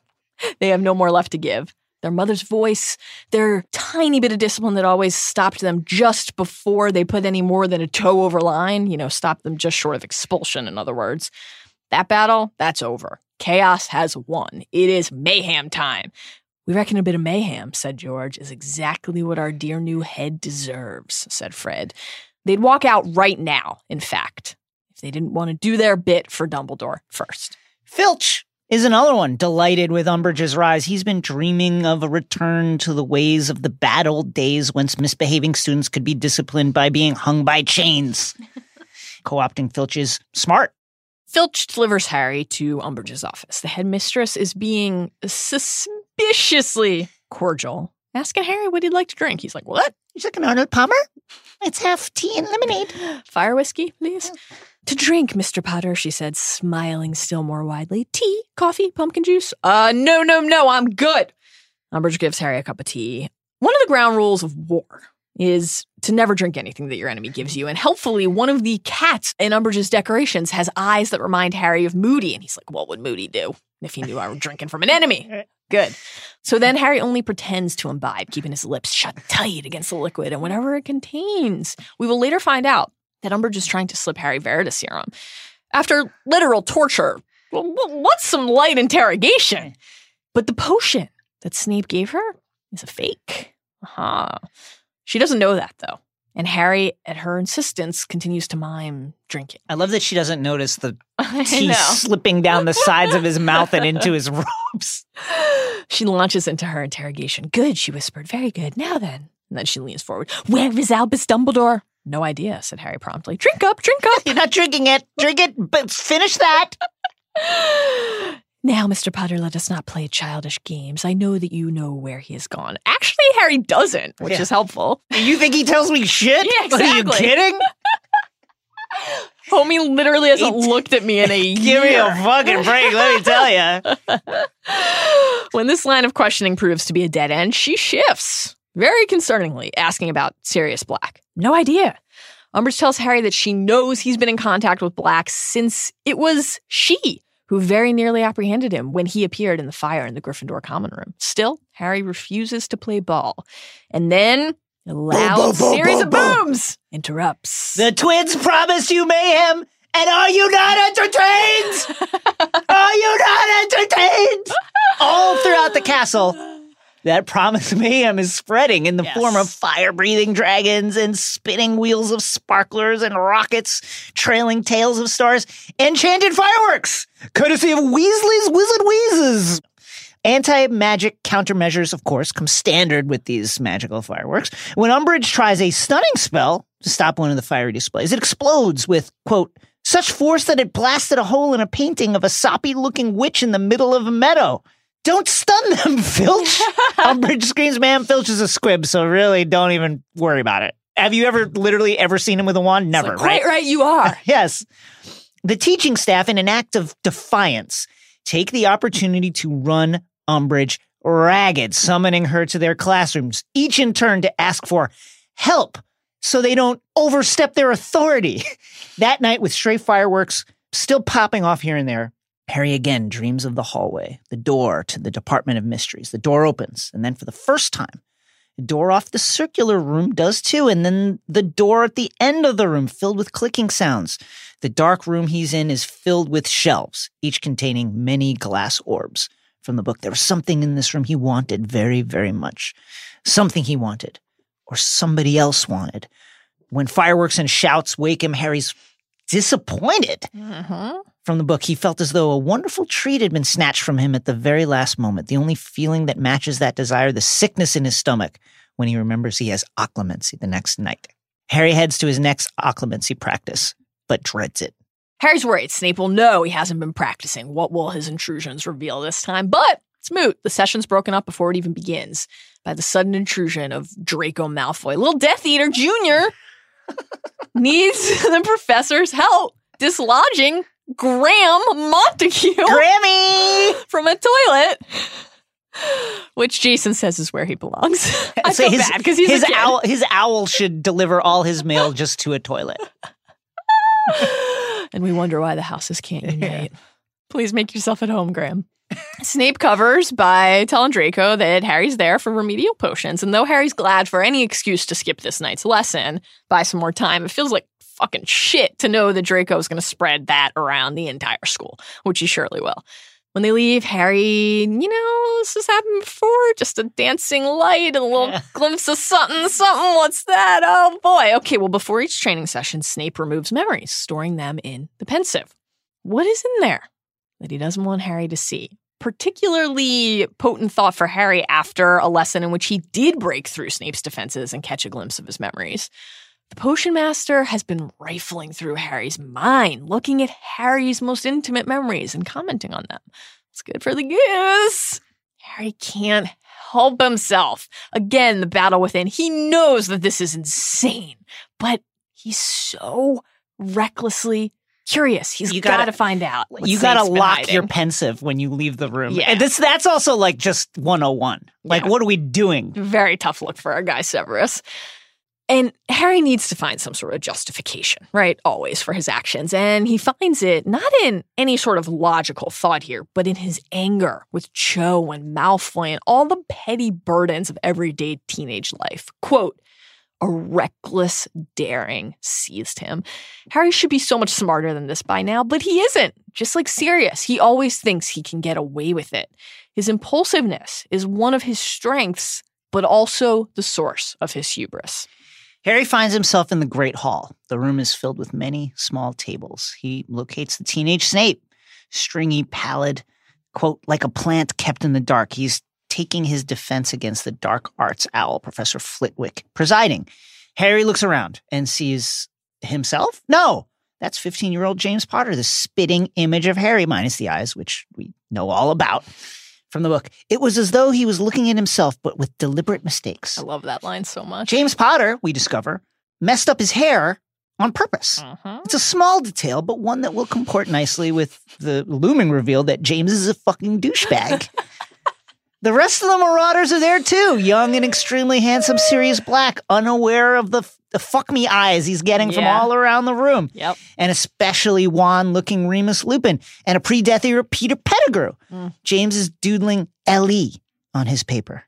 they have no more left to give. their mother's voice, their tiny bit of discipline that always stopped them just before they put any more than a toe over line, you know, stopped them just short of expulsion, in other words. That battle, that's over. Chaos has won. It is mayhem time. We reckon a bit of mayhem, said George, is exactly what our dear new head deserves, said Fred. They'd walk out right now, in fact, they didn't want to do their bit for Dumbledore first. Filch is another one delighted with Umbridge's rise. He's been dreaming of a return to the ways of the bad old days whence misbehaving students could be disciplined by being hung by chains. Co opting Filch is smart. Filch delivers Harry to Umbridge's office. The headmistress is being suspiciously cordial, asking Harry what he'd like to drink. He's like, What? He's like an Arnold Palmer. Let's have tea and lemonade. Fire whiskey, please? Oh. To drink, Mr. Potter, she said, smiling still more widely. Tea, coffee, pumpkin juice? Uh, no, no, no, I'm good. Umbridge gives Harry a cup of tea. One of the ground rules of war is to never drink anything that your enemy gives you. And helpfully, one of the cats in Umbridge's decorations has eyes that remind Harry of Moody. And he's like, what would Moody do if he knew I were drinking from an enemy? Good. So then Harry only pretends to imbibe, keeping his lips shut tight against the liquid and whatever it contains. We will later find out that Umbridge is trying to slip Harry Veritaserum. After literal torture, what's some light interrogation? But the potion that Snape gave her is a fake. Uh-huh. She doesn't know that though. And Harry, at her insistence, continues to mime drinking. I love that she doesn't notice the tea slipping down the sides of his mouth and into his robes. She launches into her interrogation. Good, she whispered. Very good. Now then. And then she leans forward. Where is Albus Dumbledore? No idea, said Harry promptly. Drink up, drink up. You're not drinking it. Drink it, but finish that. Now, Mr. Potter, let us not play childish games. I know that you know where he has gone. Actually, Harry doesn't, which yeah. is helpful. You think he tells me shit? Yeah, exactly. Are you kidding? Homie literally hasn't looked at me in a Give year. me a fucking break, let me tell you. when this line of questioning proves to be a dead end, she shifts, very concerningly, asking about Sirius Black. No idea. Umbridge tells Harry that she knows he's been in contact with Black since it was she who very nearly apprehended him when he appeared in the fire in the Gryffindor common room. Still, Harry refuses to play ball. And then a loud boom, boom, boom, series of booms interrupts. The twins promise you mayhem, and are you not entertained? are you not entertained? All throughout the castle that promise mayhem is spreading in the yes. form of fire breathing dragons and spinning wheels of sparklers and rockets, trailing tails of stars, enchanted fireworks, courtesy of Weasley's Wizard Wheezes. Anti magic countermeasures, of course, come standard with these magical fireworks. When Umbridge tries a stunning spell to stop one of the fiery displays, it explodes with, quote, such force that it blasted a hole in a painting of a soppy looking witch in the middle of a meadow. Don't stun them, Filch. Umbridge screams, man, Filch is a squib, so really don't even worry about it. Have you ever literally ever seen him with a wand? Never, like, right? Quite right, you are. yes. The teaching staff, in an act of defiance, take the opportunity to run Umbridge ragged, summoning her to their classrooms, each in turn to ask for help so they don't overstep their authority. that night, with stray fireworks still popping off here and there, Harry again dreams of the hallway, the door to the Department of Mysteries. The door opens, and then for the first time, the door off the circular room does too, and then the door at the end of the room filled with clicking sounds. The dark room he's in is filled with shelves, each containing many glass orbs. From the book, there was something in this room he wanted very, very much. Something he wanted, or somebody else wanted. When fireworks and shouts wake him, Harry's disappointed. Mm-hmm. From the book, he felt as though a wonderful treat had been snatched from him at the very last moment. The only feeling that matches that desire, the sickness in his stomach when he remembers he has occlumency the next night. Harry heads to his next occlumency practice, but dreads it. Harry's worried Snape will know he hasn't been practicing. What will his intrusions reveal this time? But it's moot. The session's broken up before it even begins by the sudden intrusion of Draco Malfoy, little Death Eater Jr. needs the professor's help dislodging Graham Montague Grammy from a toilet. Which Jason says is where he belongs. I so feel his, bad because he's his owl. His owl should deliver all his mail just to a toilet. and we wonder why the houses can't unite. Yeah. Please make yourself at home, Graham. Snape covers by telling Draco that Harry's there for remedial potions. And though Harry's glad for any excuse to skip this night's lesson, buy some more time, it feels like fucking shit to know that Draco's going to spread that around the entire school, which he surely will. When they leave, Harry, you know, this has happened before. Just a dancing light, a little Yeah. glimpse of something, something. What's that? Oh boy. Okay, well, before each training session, Snape removes memories, storing them in the Pensieve. What is in there that he doesn't want Harry to see? Particularly potent thought for Harry after a lesson in which he did break through Snape's defenses and catch a glimpse of his memories. The potion master has been rifling through Harry's mind, looking at Harry's most intimate memories and commenting on them. It's good for the goose. Harry can't help himself. Again, the battle within. He knows that this is insane, but he's so recklessly curious. He's You got gotta- find out. you gotta lock hiding. your Pensieve when you leave the room. Yeah. And this that's also like just 101. Like Yeah. what are we doing? Very tough look for our guy Severus. And Harry needs to find some sort of justification, right? Always for his actions. And he finds it not in any sort of logical thought here, but in his anger with Cho and Malfoy and all the petty burdens of everyday teenage life. Quote, a reckless daring seized him. Harry should be so much smarter than this by now, but he isn't. Just like Sirius, he always thinks he can get away with it. His impulsiveness is one of his strengths, but also the source of his hubris. Harry finds himself in the Great Hall. The room is filled with many small tables. He locates the teenage Snape, stringy, pallid, quote, like a plant kept in the dark. He's taking his defense against the dark arts owl, Professor Flitwick, presiding. Harry looks around and sees himself? No, that's 15 year old James Potter, the spitting image of Harry, minus the eyes, which we know all about from the book. It was as though he was looking at himself, but with deliberate mistakes. I love that line so much. James Potter, we discover, messed up his hair on purpose. Mhm. It's a small detail, but one that will comport nicely with the looming reveal that James is a fucking douchebag. the rest of the Marauders are there too. Young and extremely handsome Sirius Black, unaware of the, the fuck me eyes he's getting from all around the room. Yep. And especially wan looking Remus Lupin and a pre Death Eater Peter Pettigrew. Mm. James is doodling LE on his paper.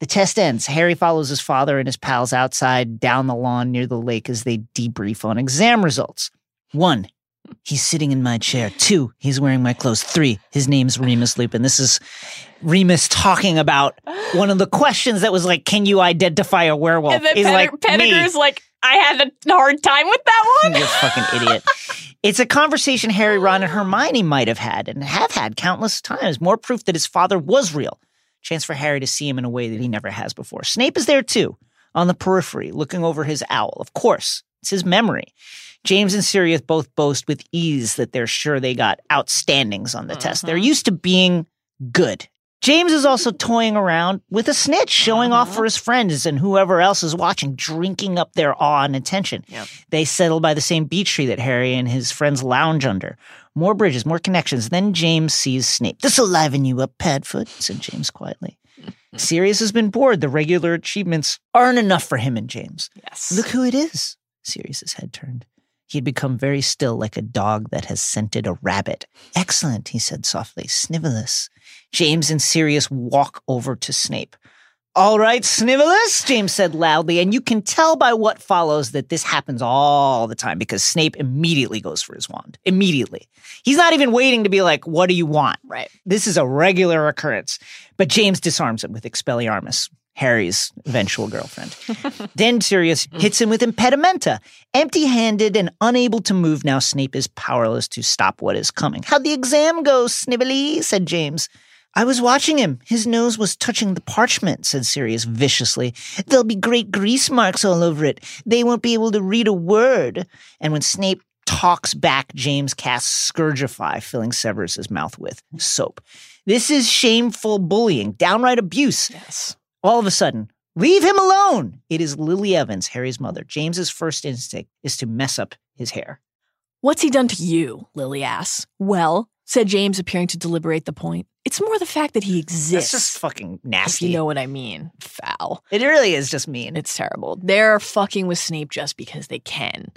The test ends. Harry follows his father and his pals outside down the lawn near the lake as they debrief on exam results. One, he's sitting in my chair. Two, he's wearing my clothes. Three, his name's Remus Lupin. This is Remus talking about one of the questions that was like, can you identify a werewolf? And then Petter- like. Pettigrew's like, I had a hard time with that one. You're a fucking idiot. It's a conversation Harry, Ron, and Hermione might have had and have had countless times. More proof that his father was real. Chance for Harry to see him in a way that he never has before. Snape is there too, on the periphery, looking over his owl. Of course, it's his memory. James and Sirius both boast with ease that they're sure they got outstandings on the test. They're mm-hmm. used to being good. James is also toying around with a snitch, showing off mm-hmm. for his friends and whoever else is watching, drinking up their awe and attention. They settle by the same beech tree that Harry and his friends lounge under. More bridges, more connections. Then James sees Snape. This'll liven you up, Padfoot, said James quietly. Sirius has been bored. The regular achievements aren't enough for him and James. Yes. Look who it is. Sirius's head turned. He had become very still, like a dog that has scented a rabbit. Excellent, he said softly. Snivellus. James and Sirius walk over to Snape. All right, Snivellus, James said loudly, and you can tell by what follows that this happens all the time because Snape immediately goes for his wand. Immediately. He's not even waiting to be like, what do you want? Right. This is a regular occurrence. But James disarms him with Expelliarmus, Harry's eventual girlfriend. then Sirius hits him with Impedimenta. Empty handed and unable to move, now Snape is powerless to stop what is coming. How'd the exam go, Snivelly? said James. I was watching him. His nose was touching the parchment, said Sirius viciously. There'll be great grease marks all over it. They won't be able to read a word. And when Snape talks back, James casts Scourgify, filling Severus's mouth with soap. This is shameful bullying, downright abuse. Yes. All of a sudden, leave him alone. It is Lily Evans, Harry's mother. James's first instinct is to mess up his hair. What's he done to you? Lily asks. Well, said James, appearing to deliberate the point. It's more the fact that he That's exists. just fucking if nasty. you know what I mean. Foul. it really is just mean. It's terrible. They're fucking with Snape just because they can.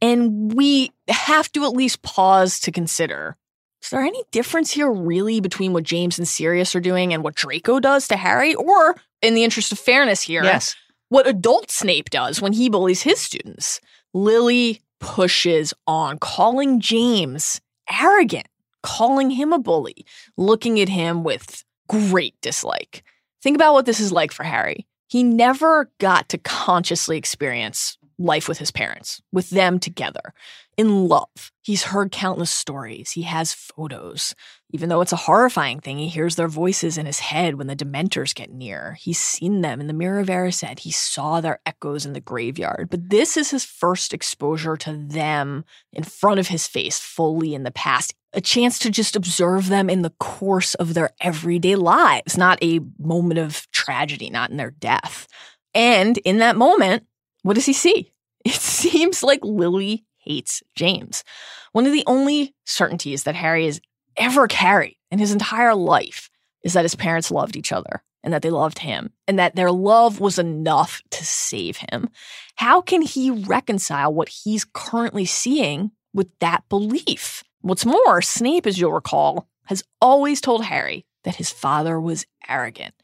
And we have to at least pause to consider is there any difference here really between what James and Sirius are doing and what Draco does to Harry? Or, in the interest of fairness here, Yes. what adult Snape does when he bullies his students? Lily pushes on, calling James arrogant, calling him a bully, looking at him with great dislike. Think about what this is like for Harry. He never got to consciously experience life with his parents, with them together, in love. He's heard countless stories. He has photos. Even though it's a horrifying thing, he hears their voices in his head when the Dementors get near. He's seen them in the Mirror of Erised. He saw their echoes in the graveyard. But this is his first exposure to them in front of his face, fully in the past. A chance to just observe them in the course of their everyday lives, not a moment of tragedy, not in their death. And in that moment, what does he see? It seems like Lily hates James. One of the only certainties that Harry has ever carried in his entire life is that his parents loved each other and that they loved him and that their love was enough to save him. How can he reconcile what he's currently seeing with that belief? What's more, Snape, as you'll recall, has always told Harry that his father was arrogant.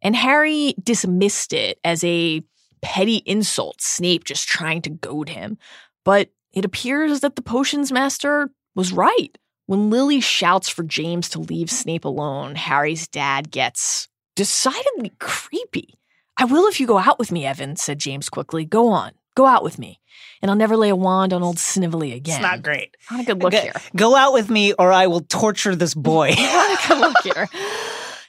And Harry dismissed it as a petty insult, Snape just trying to goad him. But it appears that the potions master was right. When Lily shouts for James to leave Snape alone, Harry's dad gets decidedly creepy. I will if you go out with me, Evan, said James quickly. Go on, go out with me, and I'll never lay a wand on old Snively again. It's not great. Not a good look Go- here. Go out with me or I will torture this boy. Not a good look here.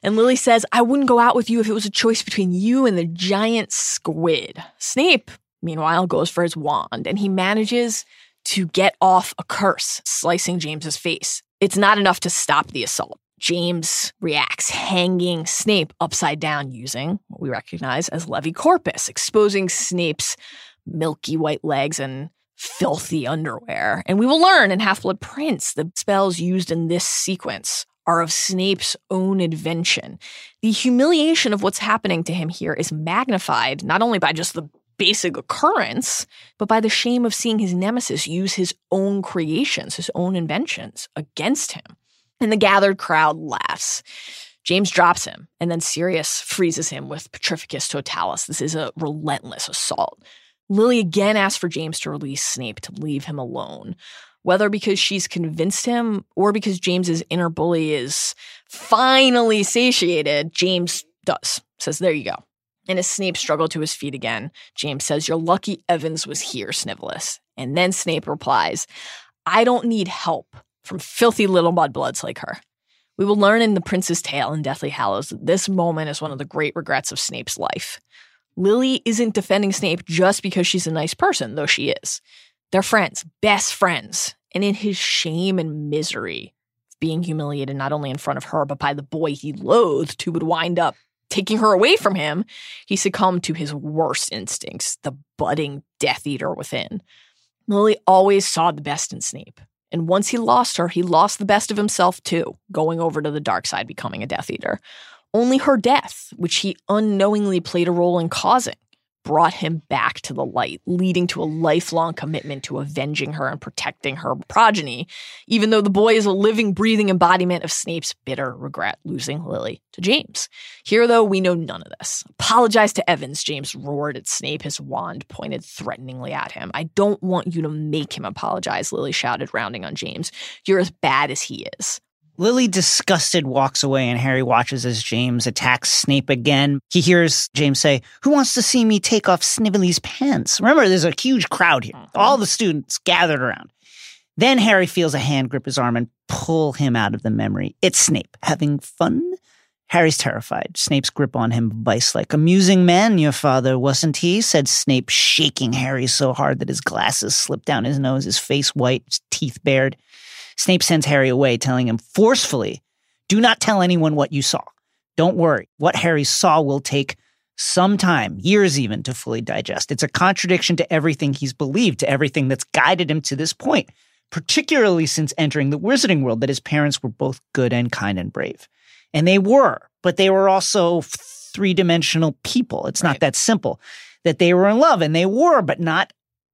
And Lily says, I wouldn't go out with you if it was a choice between you and the giant squid. Snape, meanwhile, goes for his wand and he manages to get off a curse, slicing James's face. It's not enough to stop the assault. James reacts, hanging Snape upside down using what we recognize as Levicorpus, exposing Snape's milky white legs and filthy underwear. And we will learn in Half Blood Prince the spells used in this sequence are of Snape's own invention. The humiliation of what's happening to him here is magnified not only by just the basic occurrence, but by the shame of seeing his nemesis use his own creations, his own inventions against him. And the gathered crowd laughs. James drops him, and then Sirius freezes him with Petrificus Totalis. This is a relentless assault. Lily again asks for James to release Snape to leave him alone whether because she's convinced him or because James's inner bully is finally satiated, James does. Says, there you go. And as Snape struggled to his feet again, James says, You're lucky Evans was here, Snivellus. And then Snape replies, I don't need help from filthy little mudbloods like her. We will learn in The Prince's Tale in Deathly Hallows that this moment is one of the great regrets of Snape's life. Lily isn't defending Snape just because she's a nice person, though she is. They're friends, best friends. And in his shame and misery, of being humiliated not only in front of her, but by the boy he loathed who would wind up taking her away from him, he succumbed to his worst instincts, the budding Death Eater within. Lily always saw the best in Snape. And once he lost her, he lost the best of himself too, going over to the dark side, becoming a Death Eater. Only her death, which he unknowingly played a role in causing, brought him back to the light, leading to a lifelong commitment to avenging her and protecting her progeny, even though the boy is a living, breathing embodiment of Snape's bitter regret losing Lily to James. Here, though, we know none of this. Apologize to Evans, James roared at Snape, his wand pointed threateningly at him. I don't want you to make him apologize, Lily shouted, rounding on James. You're as bad as he is. Lily, disgusted, walks away, and Harry watches as James attacks Snape again. He hears James say, Who wants to see me take off Snively's pants? Remember, there's a huge crowd here, mm-hmm. all the students gathered around. Then Harry feels a hand grip his arm and pull him out of the memory. It's Snape. Having fun? Harry's terrified. Snape's grip on him vice like. Amusing man, your father, wasn't he? said Snape, shaking Harry so hard that his glasses slipped down his nose, his face white, his teeth bared. Snape sends Harry away, telling him forcefully, Do not tell anyone what you saw. Don't worry. What Harry saw will take some time, years even, to fully digest. It's a contradiction to everything he's believed, to everything that's guided him to this point, particularly since entering the wizarding world, that his parents were both good and kind and brave. And they were, but they were also three dimensional people. It's not that simple. That they were in love, and they were, but not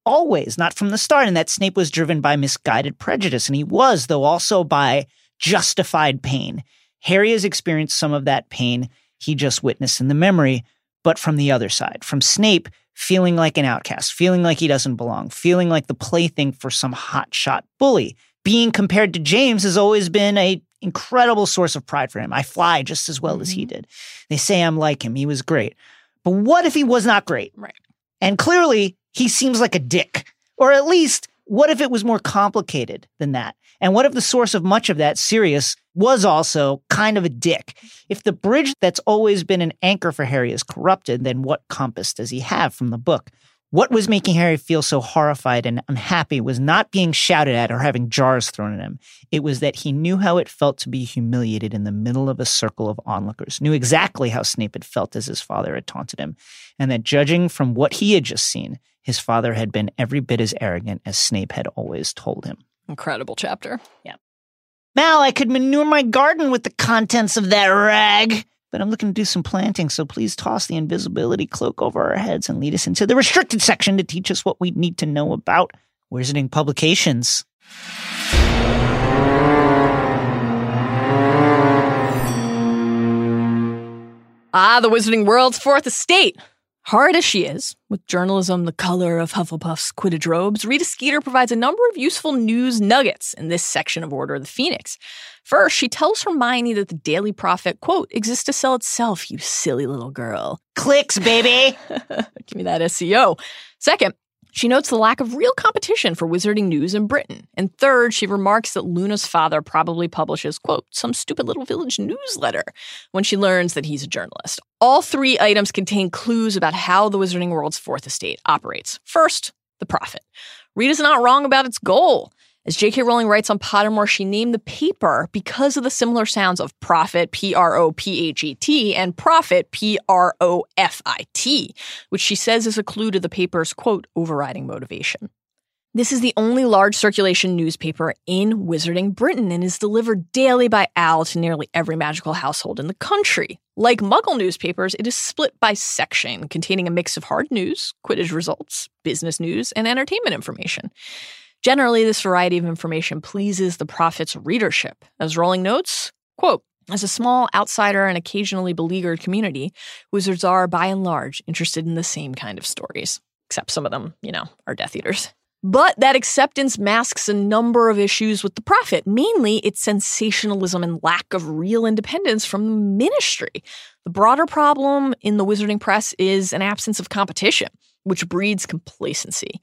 always, not from the start. And that Snape was driven by misguided prejudice. And he was, though also by justified pain. Harry has experienced some of that pain he just witnessed in the memory, but from the other side, from Snape feeling like an outcast, feeling like he doesn't belong, feeling like the plaything for some hotshot bully. Being compared to James has always been a incredible source of pride for him. I fly just as well as he mm-hmm. did. They say I'm like him. He was great. But what if he was not great? Right. And clearly, he seems like a dick. Or at least, what if it was more complicated than that? And what if the source of much of that, Sirius, was also kind of a dick? If the bridge that's always been an anchor for Harry is corrupted, then what compass does he have from the book? What was making Harry feel so horrified and unhappy was not being shouted at or having jars thrown at him. It was that he knew how it felt to be humiliated in the middle of a circle of onlookers, knew exactly how Snape had felt as his father had taunted him, and that judging from what he had just seen, his father had been every bit as arrogant as Snape had always told him. Incredible chapter. Yeah. Mal, I could manure my garden with the contents of that rag. But I'm looking to do some planting, so please toss the invisibility cloak over our heads and lead us into the restricted section to teach us what we need to know about wizarding publications. Ah, the Wizarding World's fourth estate. Hard as she is, with journalism the color of Hufflepuff's Quidditch robes, Rita Skeeter provides a number of useful news nuggets in this section of Order of the Phoenix. First, she tells Hermione that the Daily Prophet, quote, exists to sell itself, you silly little girl. Clicks, baby. Give me that SEO. Second, she notes the lack of real competition for wizarding news in Britain. And third, she remarks that Luna's father probably publishes, quote, some stupid little village newsletter when she learns that he's a journalist. All three items contain clues about how the Wizarding World's fourth estate operates. First, the Prophet. Rita's not wrong about its goal. As J.K. Rowling writes on Pottermore, she named the paper because of the similar sounds of prophet, P R O P H E T, and profit, P R O F I T, which she says is a clue to the paper's, quote, overriding motivation. This is the only large circulation newspaper in Wizarding Britain and is delivered daily by OWL to nearly every magical household in the country. Like Muggle newspapers, it is split by section, containing a mix of hard news, Quidditch results, business news, and entertainment information. Generally, this variety of information pleases the Prophet's readership. As Rowling notes, quote, as a small outsider and occasionally beleaguered community, wizards are, by and large, interested in the same kind of stories. Except some of them, you know, are Death Eaters. But that acceptance masks a number of issues with the Prophet, mainly its sensationalism and lack of real independence from the ministry. The broader problem in the wizarding press is an absence of competition, which breeds complacency.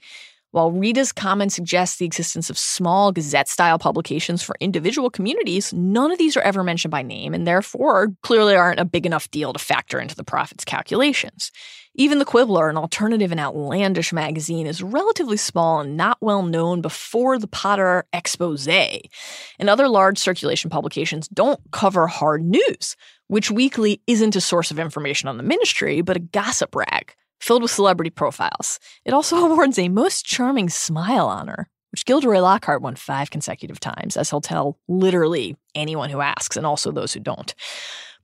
While Rita's comment suggests the existence of small Gazette style publications for individual communities, none of these are ever mentioned by name and therefore clearly aren't a big enough deal to factor into the Prophet's calculations. Even the Quibbler, an alternative and outlandish magazine, is relatively small and not well known before the Potter expose. And other large circulation publications don't cover hard news, Witch Weekly isn't a source of information on the ministry, but a gossip rag filled with celebrity profiles. It also awards a most charming smile honor, which Gilderoy Lockhart won five consecutive times, as he'll tell literally anyone who asks, and also those who don't.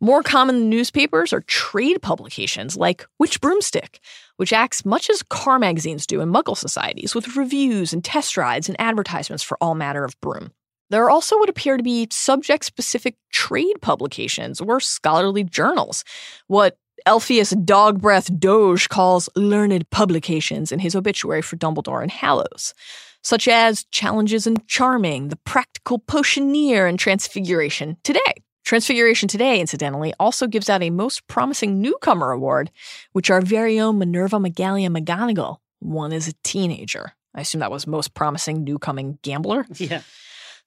More common than newspapers are trade publications like Which Broomstick, which acts much as car magazines do in Muggle societies, with reviews and test rides and advertisements for all manner of broom. There are also what appear to be subject specific trade publications or scholarly journals, what Elphias Dog Breath Doge calls learned publications in his obituary for Dumbledore and Hallows, such as Challenges in Charming, The Practical Potioneer, and Transfiguration Today. Transfiguration Today, incidentally, also gives out a Most Promising Newcomer Award, which our very own Minerva McGallia McGonagall won as a teenager. I assume that was Most Promising Newcoming Gambler. Yeah.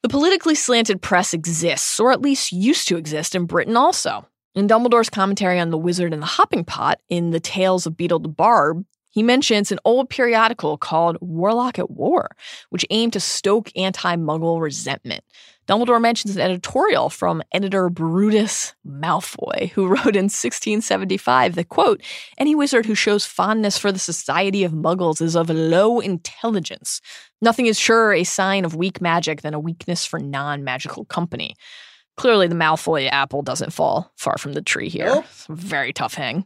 The politically slanted press exists, or at least used to exist, in Britain also. In Dumbledore's commentary on the wizard and the hopping pot in the Tales of Beedle the Bard, he mentions an old periodical called Warlock at War, which aimed to stoke anti muggle resentment. Dumbledore mentions an editorial from editor Brutus Malfoy, who wrote in 1675 that, quote, any wizard who shows fondness for the society of muggles is of low intelligence. Nothing is surer a sign of weak magic than a weakness for non magical company. Clearly, the Malfoy apple doesn't fall far from the tree here. Nope. Very tough hang.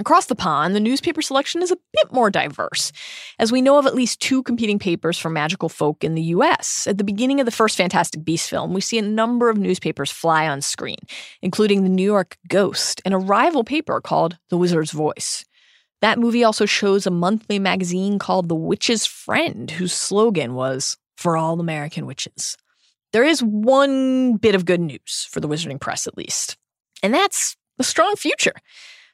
Across the pond, the newspaper selection is a bit more diverse, as we know of at least two competing papers for magical folk in the US. At the beginning of the first Fantastic Beasts film, we see a number of newspapers fly on screen, including the New York Ghost and a rival paper called The Wizard's Voice. That movie also shows a monthly magazine called The Witch's Friend, whose slogan was For All American Witches. There is one bit of good news for the Wizarding Press, at least, and that's a strong future.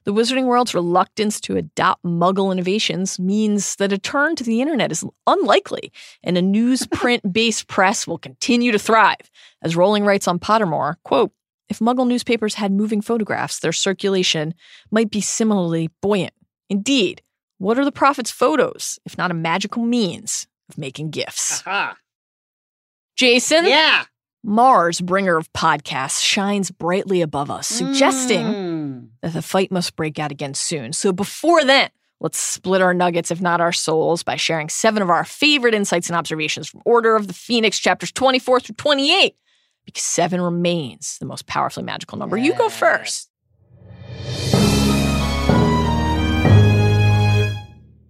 The Wizarding World's reluctance to adopt Muggle innovations means that a turn to the internet is unlikely, and a newsprint based press will continue to thrive. As Rowling writes on Pottermore, quote, if Muggle newspapers had moving photographs, their circulation might be similarly buoyant. Indeed, what are the prophet's photos, if not a magical means of making gifts? Aha. Jason, Yeah. Mars, bringer of podcasts, shines brightly above us, suggesting Mm. That the fight must break out again soon. So before then, let's split our nuggets, if not our souls, by sharing seven of our favorite insights and observations from Order of the Phoenix, chapters 24 through 28, because seven remains the most powerfully magical number. You go first.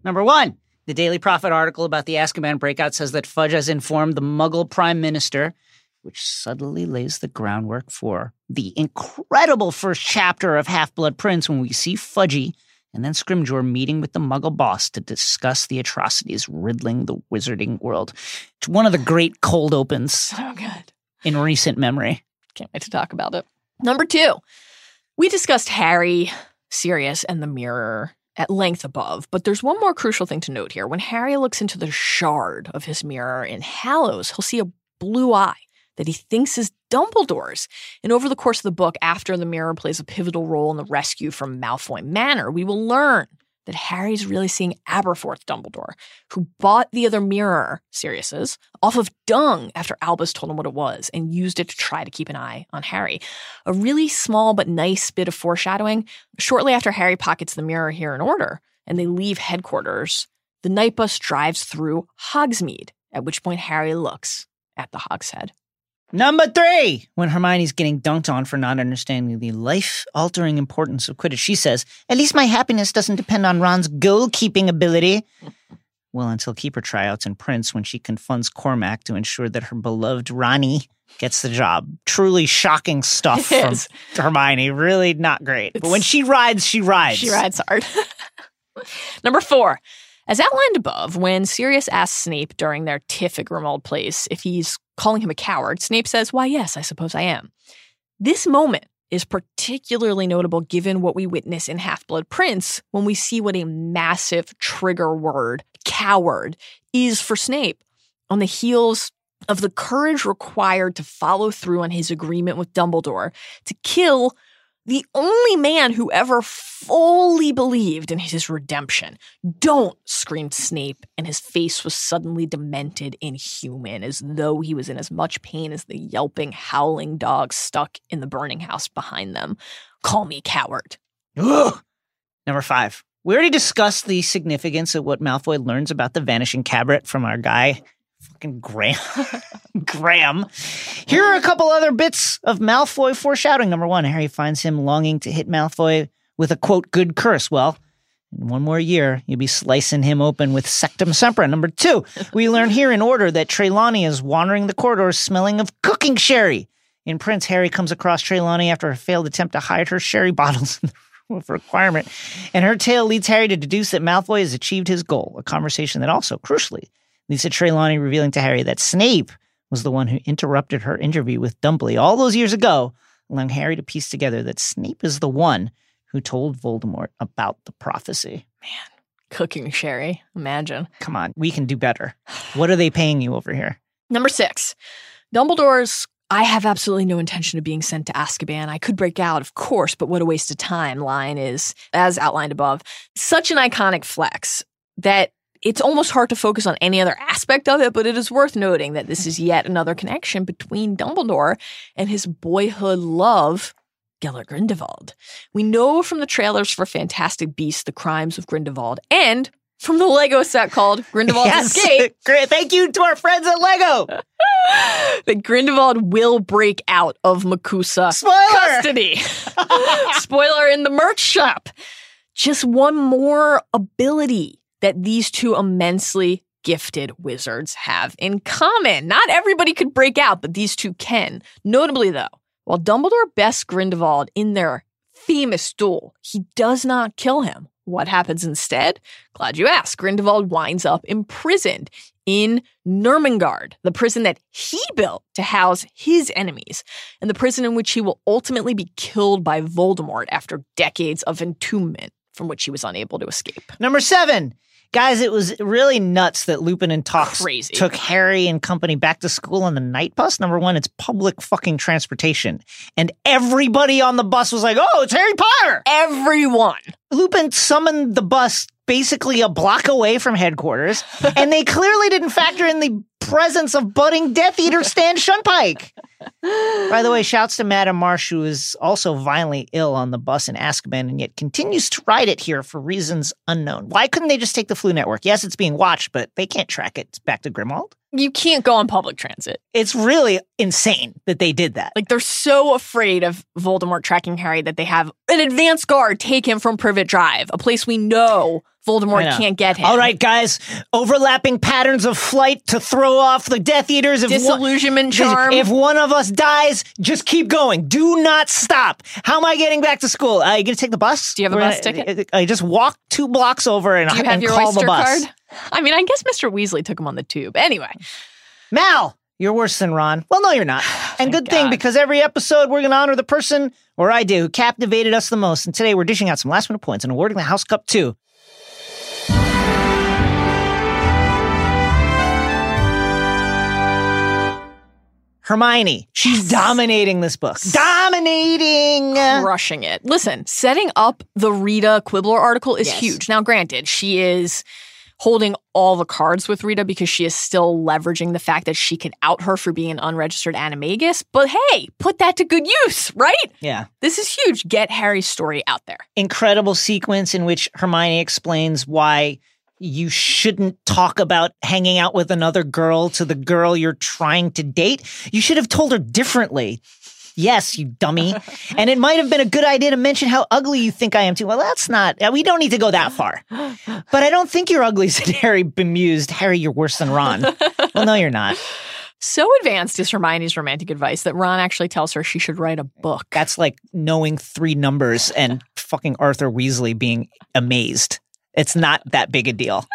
Number one, the Daily Prophet article about the Azkaban breakout says that Fudge has informed the Muggle Prime Minister, which subtly lays the groundwork for the incredible first chapter of Half Blood Prince when we see Fudgy and then Scrimgeour meeting with the Muggle boss to discuss the atrocities riddling the wizarding world. It's one of the great cold opens So good. in recent memory. Can't wait to talk about it. Number two, we discussed Harry, Sirius, and the mirror at length above, but there's one more crucial thing to note here. When Harry looks into the shard of his mirror in Hallows, he'll see a blue eye that he thinks is Dumbledore's. And over the course of the book, after the mirror plays a pivotal role in the rescue from Malfoy Manor, we will learn that Harry's really seeing Aberforth Dumbledore, who bought the other mirror, Sirius's, off of dung after Albus told him what it was and used it to try to keep an eye on Harry. A really small but nice bit of foreshadowing. Shortly after Harry pockets the mirror here in order and they leave headquarters, the Knight Bus drives through Hogsmeade, at which point Harry looks at the Hog's Head. Number three, when Hermione's getting dunked on for not understanding the life altering importance of Quidditch, she says, At least my happiness doesn't depend on Ron's goalkeeping ability. well, until keeper tryouts in Prince when she confronts Cormac to ensure that her beloved Ronnie gets the job. Truly shocking stuff from. Hermione. Really not great. but when she rides, she rides. She rides hard. Number four. As outlined above, when Sirius asks Snape during their tiff at Grimmauld Place if he's calling him a coward, Snape says, Why, yes, I suppose I am. This moment is particularly notable given what we witness in Half Blood Prince when we see what a massive trigger word, coward, is for Snape. On the heels of the courage required to follow through on his agreement with Dumbledore to kill the only man who ever fully believed in his redemption. Don't, screamed Snape, and his face was suddenly demented, inhuman, as though he was in as much pain as the yelping, howling dog stuck in the burning house behind them. Call me coward. Ugh. Number five. We already discussed the significance of what Malfoy learns about the vanishing cabinet from our guy, fucking Graham. Graham. Here are a couple other bits of Malfoy foreshadowing. Number one, Harry finds him longing to hit Malfoy with a quote, good curse. Well, in one more year, you'll be slicing him open with Sectumsempra. Number two, we learn here in order that Trelawney is wandering the corridors smelling of cooking sherry. In Prince, Harry comes across Trelawney after a failed attempt to hide her sherry bottles in the room of requirement, and her tale leads Harry to deduce that Malfoy has achieved his goal, a conversation that also, crucially, to Trelawney revealing to Harry that Snape was the one who interrupted her interview with Dumbly all those years ago, allowing Harry to piece together that Snape is the one who told Voldemort about the prophecy. Man, cooking sherry. Imagine. Come on, we can do better. What are they paying you over here? Number six, Dumbledore's I have absolutely no intention of being sent to Azkaban. I could break out, of course, but what a waste of time line is, as outlined above, such an iconic flex that it's almost hard to focus on any other aspect of it, but it is worth noting that this is yet another connection between Dumbledore and his boyhood love, Gellert Grindelwald. We know from the trailers for Fantastic Beasts the crimes of Grindelwald and from the Lego set called Grindelwald's Escape Thank you to our friends at Lego. that Grindelwald will break out of MACUSA Spoiler! custody. Spoiler in the merch shop. Just one more ability that these two immensely gifted wizards have in common. Not everybody could break out, but these two can. Notably, though, while Dumbledore bests Grindelwald in their famous duel, he does not kill him. What happens instead? Glad you asked. Grindelwald winds up imprisoned in Nurmengard, the prison that he built to house his enemies, and the prison in which he will ultimately be killed by Voldemort after decades of entombment from which he was unable to escape. Number seven. Guys, it was really nuts that Lupin and Tonks Crazy. took Harry and company back to school on the Knight Bus. Number one, it's public fucking transportation. And everybody on the bus was like, oh, it's Harry Potter. Everyone. Lupin summoned the bus basically a block away from headquarters, and they clearly didn't factor in the presence of budding Death Eater Stan Shunpike. By the way, shouts to Madame Marsh, who is also violently ill on the bus in Azkaban and yet continues to ride it here for reasons unknown. Why couldn't they just take the Floo Network? Yes, it's being watched, but they can't track it back to Grimmauld. You can't go on public transit. It's really insane that they did that. Like they're so afraid of Voldemort tracking Harry that they have an advance guard take him from Privet Drive, a place we know Voldemort know. can't get him. All right, guys, overlapping patterns of flight to throw off the Death Eaters. If one- Disillusionment charm. If one of us dies, just keep going. Do not stop. How am I getting back to school? Uh, you gonna take the bus? Do you have a We're bus gonna- ticket? I just walk two blocks over and, Do you have and your call Oyster the bus. card? I mean, I guess Mr. Weasley took him on the tube. Anyway, Mal, you're worse than Ron. Well, no, you're not. And good thing because every episode we're gonna honor the person, or I do, who captivated us the most. And today we're dishing out some last minute points and awarding the House Cup to. Hermione. She's dominating this book. Dominating. crushing it. Listen, setting up the Rita Quibbler article is Yes. huge. Now, granted, she is holding all the cards with Rita because she is still leveraging the fact that she can out her for being an unregistered animagus. But hey, put that to good use, right? Yeah. This is huge. Get Harry's story out there. incredible sequence in which Hermione explains why you shouldn't talk about hanging out with another girl to the girl you're trying to date. You should have told her differently. Yes, you dummy. and it might have been a good idea to mention how ugly you think I am too. Well, that's not, uh, we don't need to go that far. But I don't think you're ugly, said Harry, bemused. Harry, you're worse than Ron. well, no, you're not. So advanced is Hermione's romantic advice that Ron actually tells her she should write a book. That's like knowing three numbers and fucking Arthur Weasley being amazed. It's not that big a deal.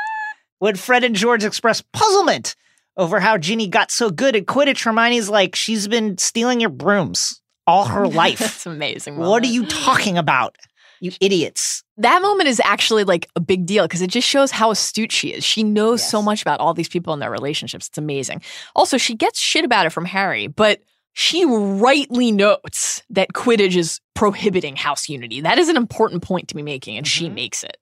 When Fred and George express puzzlement over how Ginny got so good at Quidditch, Hermione's like, she's been stealing your brooms all her life. That's amazing. what are you talking about? You idiots. that moment is actually like a big deal because it just shows how astute she is. She knows so much about all these people and their relationships. It's amazing. Also, she gets shit about it from Harry, but she rightly notes that Quidditch is prohibiting house unity. That is an important point to be making, and she Mhm. makes it.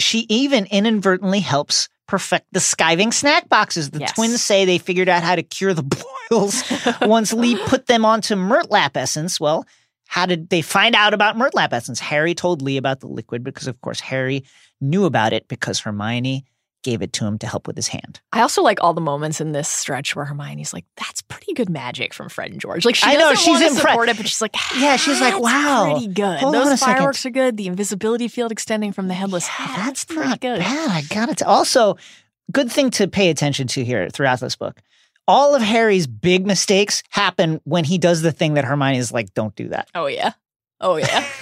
She even inadvertently helps perfect the skiving snack boxes. The Yes. twins say they figured out how to cure the boils once Lee put them onto murtlap essence. Well, how did they find out about murtlap essence? Harry told Lee about the liquid because, of course, Harry knew about it because Hermione gave it to him to help with his hand. I also like all the moments in this stretch where Hermione's like, "That's pretty good magic from Fred and George." Like she I know, she's want impre- it, but she's like, Yeah, she's like, wow, pretty good. hold Those a second." fireworks are good. The invisibility field extending from the headless Yeah, hat. that's pretty not good." bad. I got it. Also, good thing to pay attention to here throughout this book. All of Harry's big mistakes happen when he does the thing that Hermione is like, "Don't do that." Oh yeah. Oh yeah.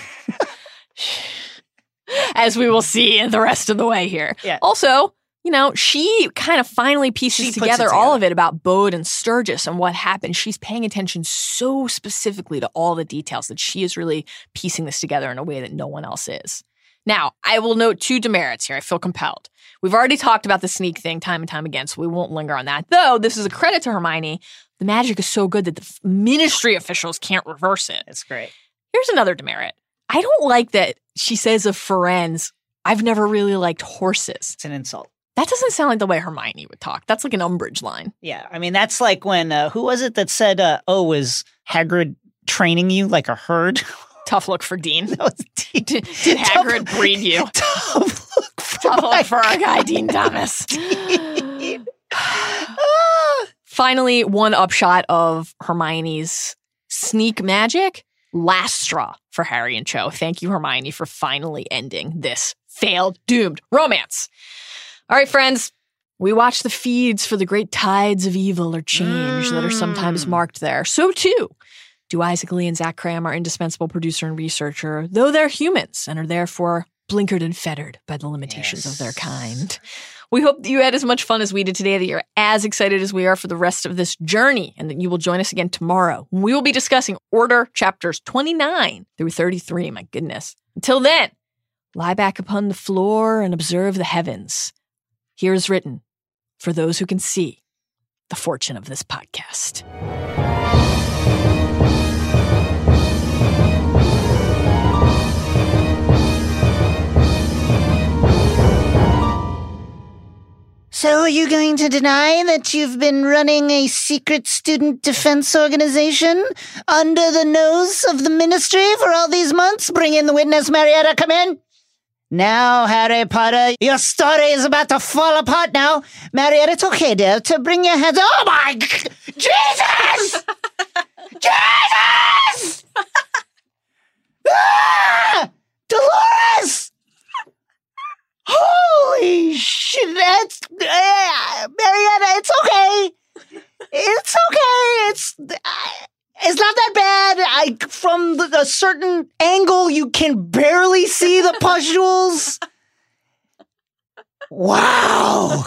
As we will see in the rest of the way here. Yeah. Also, you know, she kind of finally pieces it together, all of it about Bode and Sturgis and what happened. She's paying attention so specifically to all the details that she is really piecing this together in a way that no one else is. Now, I will note two demerits here. I feel compelled. We've already talked about the sneak thing time and time again, so we won't linger on that. Though this is a credit to Hermione. The magic is so good that the ministry officials can't reverse it. It's great. Here's another demerit. I don't like that she says of Firenze, I've never really liked horses. It's an insult. That doesn't sound like the way Hermione would talk. That's like an Umbridge line. Yeah, I mean that's like when uh, who was it that said, uh, "Oh, was Hagrid training you like a herd?" Tough look for Dean. that was Did, did Hagrid breed you? Tough look for Tough look for our guy, Dean Thomas. Finally, one upshot of Hermione's sneak magic. last straw for Harry and Cho. Thank you, Hermione, for finally ending this failed, doomed romance. All right, friends, we watch the feeds for the great tides of evil or change that are sometimes Mm. marked there. So too do Isaac Lee and Zach Kram, our indispensable producer and researcher, though they're humans and are therefore blinkered and fettered by the limitations of their kind. We hope that you had as much fun as we did today, that you're as excited as we are for the rest of this journey, and that you will join us again tomorrow. when We will be discussing Order chapters 29 through 33. My goodness. Until then, lie back upon the floor and observe the heavens. Here is written for those who can see the fortune of this podcast. So, are you going to deny that you've been running a secret student defense organization under the nose of the ministry for all these months? Bring in the witness, Marietta. Come in. Now, Harry Potter, your story is about to fall apart now. Marietta, it's okay, dear, to bring your hands. Oh my g- Jesus! Jesus! ah! Dolores! Holy shit! That's uh, Marietta. It's okay. It's okay. It's uh, it's not that bad. I from the, a certain angle you can barely see the pustules. Wow.